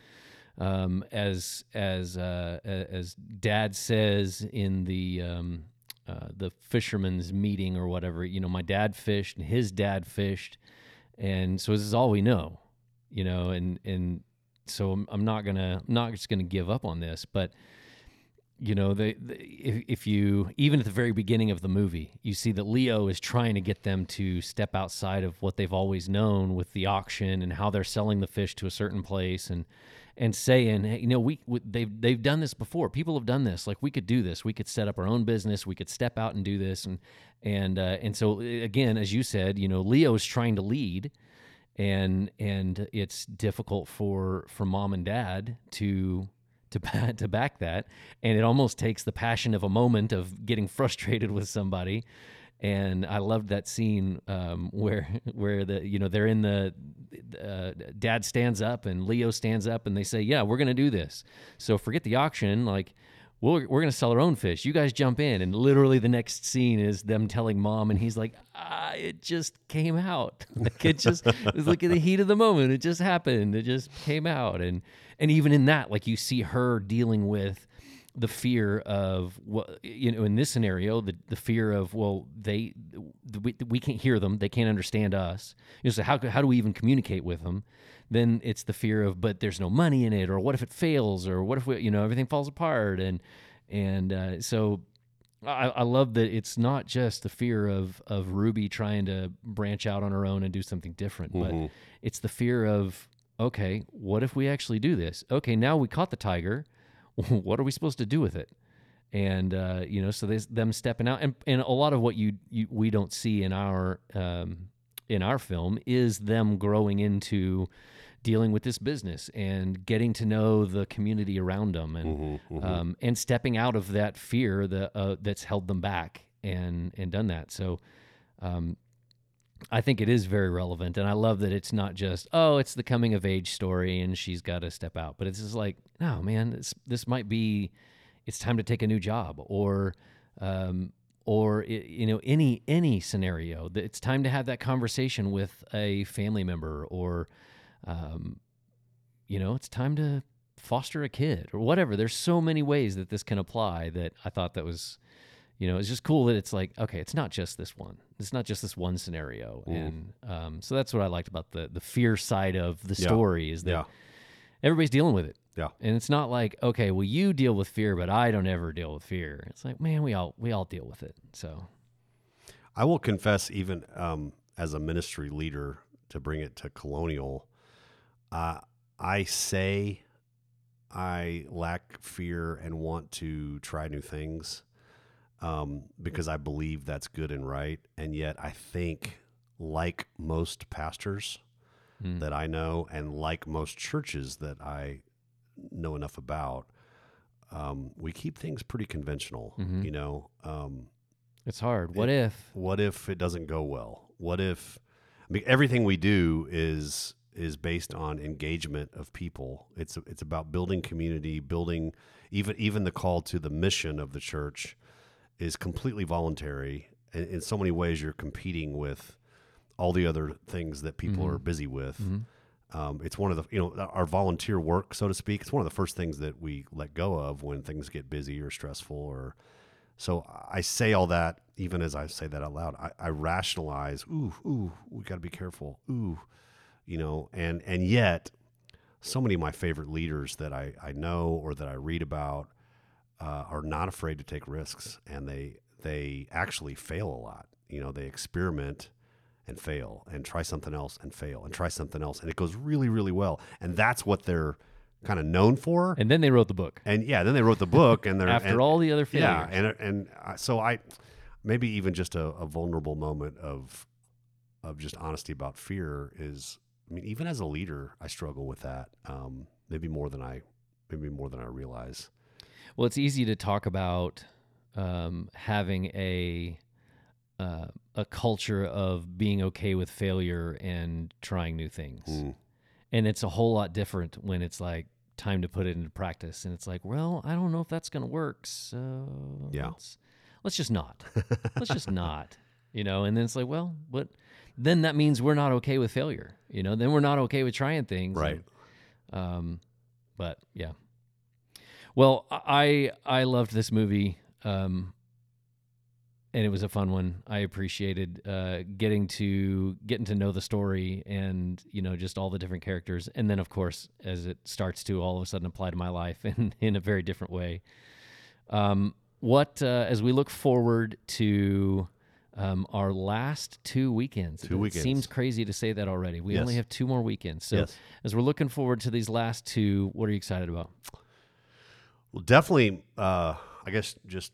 A: um, as as uh, as Dad says in the um, uh, the fisherman's meeting or whatever. You know, my dad fished and his dad fished, and so this is all we know. You know, and and so I'm, I'm not gonna I'm not just gonna give up on this, but you know, if, if you even at the very beginning of the movie, you see that Leo is trying to get them to step outside of what they've always known with the auction and how they're selling the fish to a certain place and and saying, hey, you know, we, we they've they've done this before. People have done this. Like we could do this. We could set up our own business. We could step out and do this. And and uh, and so again, as you said, you know, Leo's trying to lead and and it's difficult for for mom and dad to to to back that and it almost takes the passion of a moment of getting frustrated with somebody and I loved that scene um, where where the you know they're in the uh, dad stands up and Leo stands up and they say yeah we're gonna do this so forget the auction like we're, we're to sell our own fish. You guys jump in. And literally the next scene is them telling mom, and he's like, ah, it just came out. like it just, was like in the heat of the moment. It just happened. It just came out. And, and even in that, like you see her dealing with the fear of what, you know, in this scenario, the, the fear of, well, they, we, we can't hear them. They can't understand us. You know, so how, how do we even communicate with them? then it's the fear of but there's no money in it or what if it fails or what if we, you know everything falls apart and and uh, so I, I love that it's not just the fear of of Ruby trying to branch out on her own and do something different, but it's the fear of okay, what if we actually do this? Okay, now we caught the tiger. what are we supposed to do with it? And uh, you know, so there's them stepping out, and and a lot of what you, you we don't see in our um, in our film is them growing into dealing with this business and getting to know the community around them and Um, and stepping out of that fear that uh, that's held them back and and done that. So um, I think it is very relevant, and I love that it's not just oh, it's the coming of age story and she's got to step out, but it's just like no, man, this this might be it's time to take a new job or. Um, or you know any any scenario it's time to have that conversation with a family member or um, you know it's time to foster a kid or whatever there's so many ways that this can apply that i thought that was you know it's just cool that it's like okay it's not just this one it's not just this one scenario and um, so that's what i liked about the the fear side of the
B: Yeah.
A: story is that
B: Yeah.
A: everybody's dealing with it
B: Yeah.
A: And it's not like, okay, well you deal with fear, but I don't ever deal with fear. It's like, man, we all we all deal with it. So
B: I will confess, even um, as a ministry leader, to bring it to colonial, uh, I say I lack fear and want to try new things um, because I believe that's good and right. And yet, I think, like most pastors
A: mm,
B: that I know, and like most churches that I know enough about, um, we keep things pretty conventional.
A: Mhm.
B: You know, um,
A: it's hard. What if?
B: what if it doesn't go well? What if I mean everything we do is is based on engagement of people. It's it's about building community, building even even the call to the mission of the church is completely voluntary. And in so many ways you're competing with all the other things that people
A: Mhm.
B: are busy with.
A: Mhm.
B: Um, it's one of the you know our volunteer work, so to speak. It's one of the first things that we let go of when things get busy or stressful. Or so I say all that even as I say that out loud. I, I rationalize. Ooh, ooh, we got to be careful. Ooh, you know, and and yet, so many of my favorite leaders that I I know or that I read about uh, are not afraid to take risks, and they they actually fail a lot. You know, they experiment and fail and try something else and fail and try something else and it goes really really well and that's what they're kind of known for and,
A: then they wrote the book.
B: And yeah then they wrote the book and they're
A: After
B: and,
A: all the other failures.
B: yeah and and uh, so i maybe even just a, a vulnerable moment of of just honesty about fear is i mean even as a leader i struggle with that um maybe more than i maybe more than i realize
A: Well, it's easy to talk about um, having a uh, a culture of being okay with failure and trying new things,
B: Mm.
A: and it's a whole lot different when it's like time to put it into practice, and it's like, well, I don't know if that's going to work, so
B: Yeah.
A: let's, let's just not, let's just not, you know. And then it's like, well, what? Then that means we're not okay with failure, you know. Then we're not okay with trying things, and-
B: right
A: um, but yeah. Well, I I loved this movie, um, and it was a fun one. I appreciated uh, getting to getting to know the story and you know just all the different characters, and then of course as it starts to all of a sudden apply to my life in in a very different way. Um, what uh, as we look forward to. Um, our last two weekends.
B: Two
A: it
B: weekends.
A: seems crazy to say that already. We only have two more weekends. So
B: yes
A: as we're looking forward to these last two, what are you excited about?
B: Well, definitely. Uh, I guess just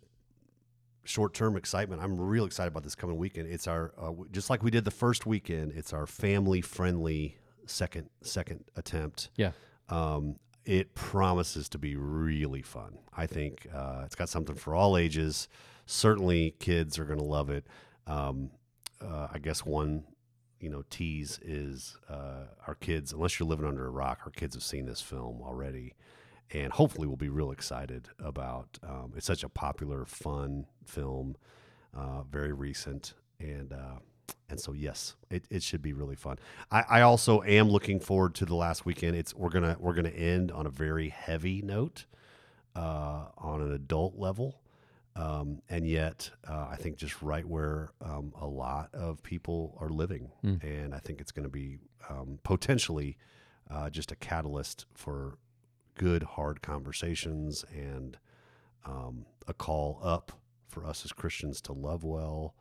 B: short-term excitement. I'm real excited about this coming weekend. It's our uh, just like we did the first weekend. It's our family-friendly second second attempt.
A: Yeah.
B: Um, it promises to be really fun. I think uh, it's got something for all ages. Certainly, kids are going to love it. Um, uh, I guess one, you know, tease is uh, our kids. Unless you're living under a rock, our kids have seen this film already and hopefully we'll be real excited about. Um, it's such a popular, fun film, uh, very recent, and uh, and so yes, it, it should be really fun. I, I also am looking forward to the last weekend. It's we're gonna we're gonna end on a very heavy note, uh, on an adult level. Um, and yet, uh, I think just right where um, a lot of people are living,
A: Mm.
B: and I think it's going to be um, potentially uh, just a catalyst for good, hard conversations and um, a call up for us as Christians to love well.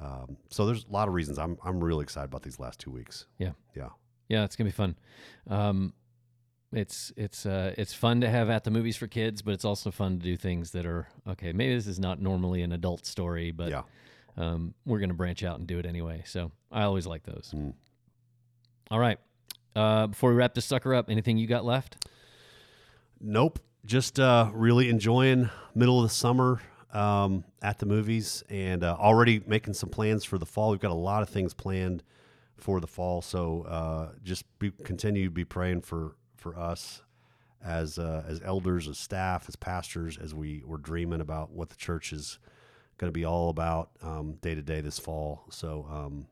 B: Um, so there's a lot of reasons. I'm I'm really excited about these last two weeks.
A: Yeah.
B: Yeah.
A: Yeah, it's gonna be fun. Um, it's it's uh, it's fun to have at the movies for kids, but it's also fun to do things that are okay. Maybe this is not normally an adult story, but
B: yeah.
A: um, we're gonna branch out and do it anyway. So I always like those.
B: Mm.
A: All right. Uh, before we wrap this sucker up, anything you got left?
B: Nope. Just uh, really enjoying middle of the summer um, at the movies and uh, already making some plans for the fall. We've got a lot of things planned for the fall, so uh, just be, continue to be praying for for us as uh, as elders, as staff, as pastors, as we we're dreaming about what the church is going to be all about um, day to day this fall. So, um,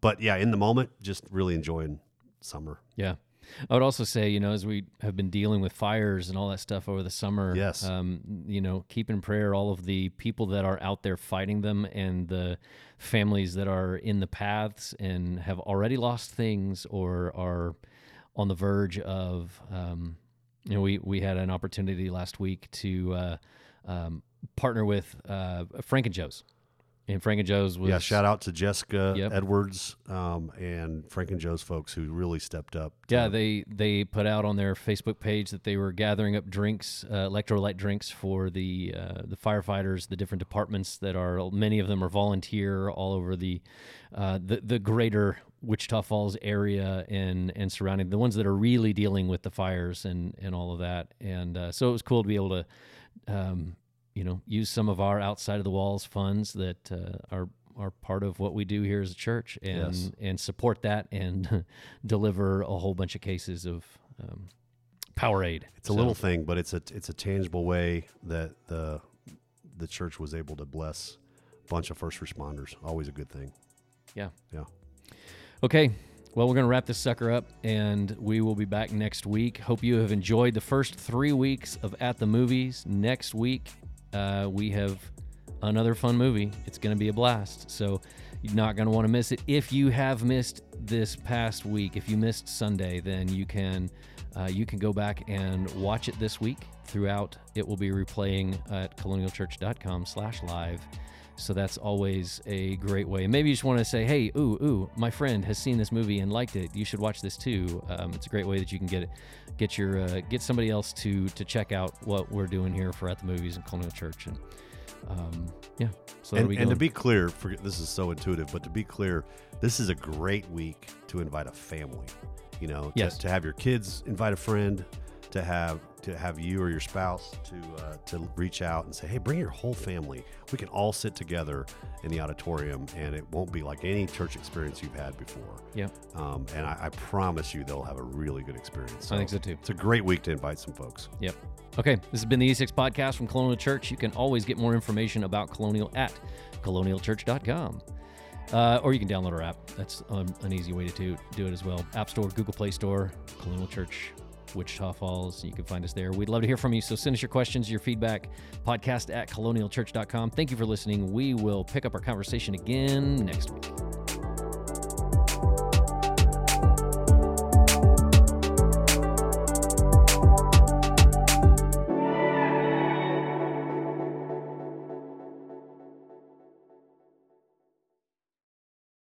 B: but yeah, in the moment, just really enjoying summer.
A: Yeah. I would also say, you know, as we have been dealing with fires and all that stuff over the summer,
B: Yes.
A: um, you know, keep in prayer all of the people that are out there fighting them and the families that are in the paths and have already lost things or are on the verge of, um, You know, we we had an opportunity last week to uh, um, partner with uh, Frank and Joe's, and Frank and Joe's was
B: yeah, shout out to Jessica
A: Yep.
B: Edwards um, and Frank and Joe's folks who really stepped up.
A: Yeah, they they put out on their Facebook page that they were gathering up drinks, uh, electrolyte drinks for the uh, the firefighters, the different departments that are many of them are volunteer all over the uh, the the greater Wichita Falls area and and surrounding the ones that are really dealing with the fires and and all of that. And uh, so it was cool to be able to. Um, you know, use some of our outside of the walls funds that uh, are are part of what we do here as a church, and
B: Yes.
A: and support that and deliver a whole bunch of cases of um, Powerade.
B: It's a little thing, but it's a it's a tangible way that the the church was able to bless a bunch of first responders. Always a good thing.
A: yeah.
B: Yeah.
A: Okay. Well, we're going to wrap this sucker up and we will be back next week. Hope you have enjoyed the first three weeks of At the Movies. Next week, uh, we have another fun movie. It's going to be a blast. So you're not going to want to miss it. If you have missed this past week, if you missed Sunday, then you can. Uh, you can go back and watch it this week. Throughout, it will be replaying at colonialchurch.com slash live. So that's always a great way. Maybe you just want to say, "Hey, ooh, ooh, my friend has seen this movie and liked it. You should watch this too." Um, it's a great way that you can get it, get your, uh, get somebody else to to check out what we're doing here for at the movies and Colonial Church. And um, yeah, so
B: And, and to be clear, forget this is so intuitive, but to be clear, this is a great week to invite a family. You know, to,
A: Yes.
B: to have your kids invite a friend, to have to have you or your spouse to uh, to reach out and say, hey, bring your whole family. We can all sit together in the auditorium, and it won't be like any church experience you've had before.
A: yeah,
B: Um, and I, I promise you, they'll have a really good experience.
A: I think so too.
B: It's a great week to invite some folks.
A: Yep. Okay, this has been the E6 podcast from Colonial Church. You can always get more information about Colonial at colonialchurch.com. Uh, or you can download our app. That's um, an easy way to do, do it as well. App Store, Google Play Store, Colonial Church, Wichita Falls. You can find us there. We'd love to hear from you. So send us your questions, your feedback, podcast at colonialchurch.com. Thank you for listening. We will pick up our conversation again next week.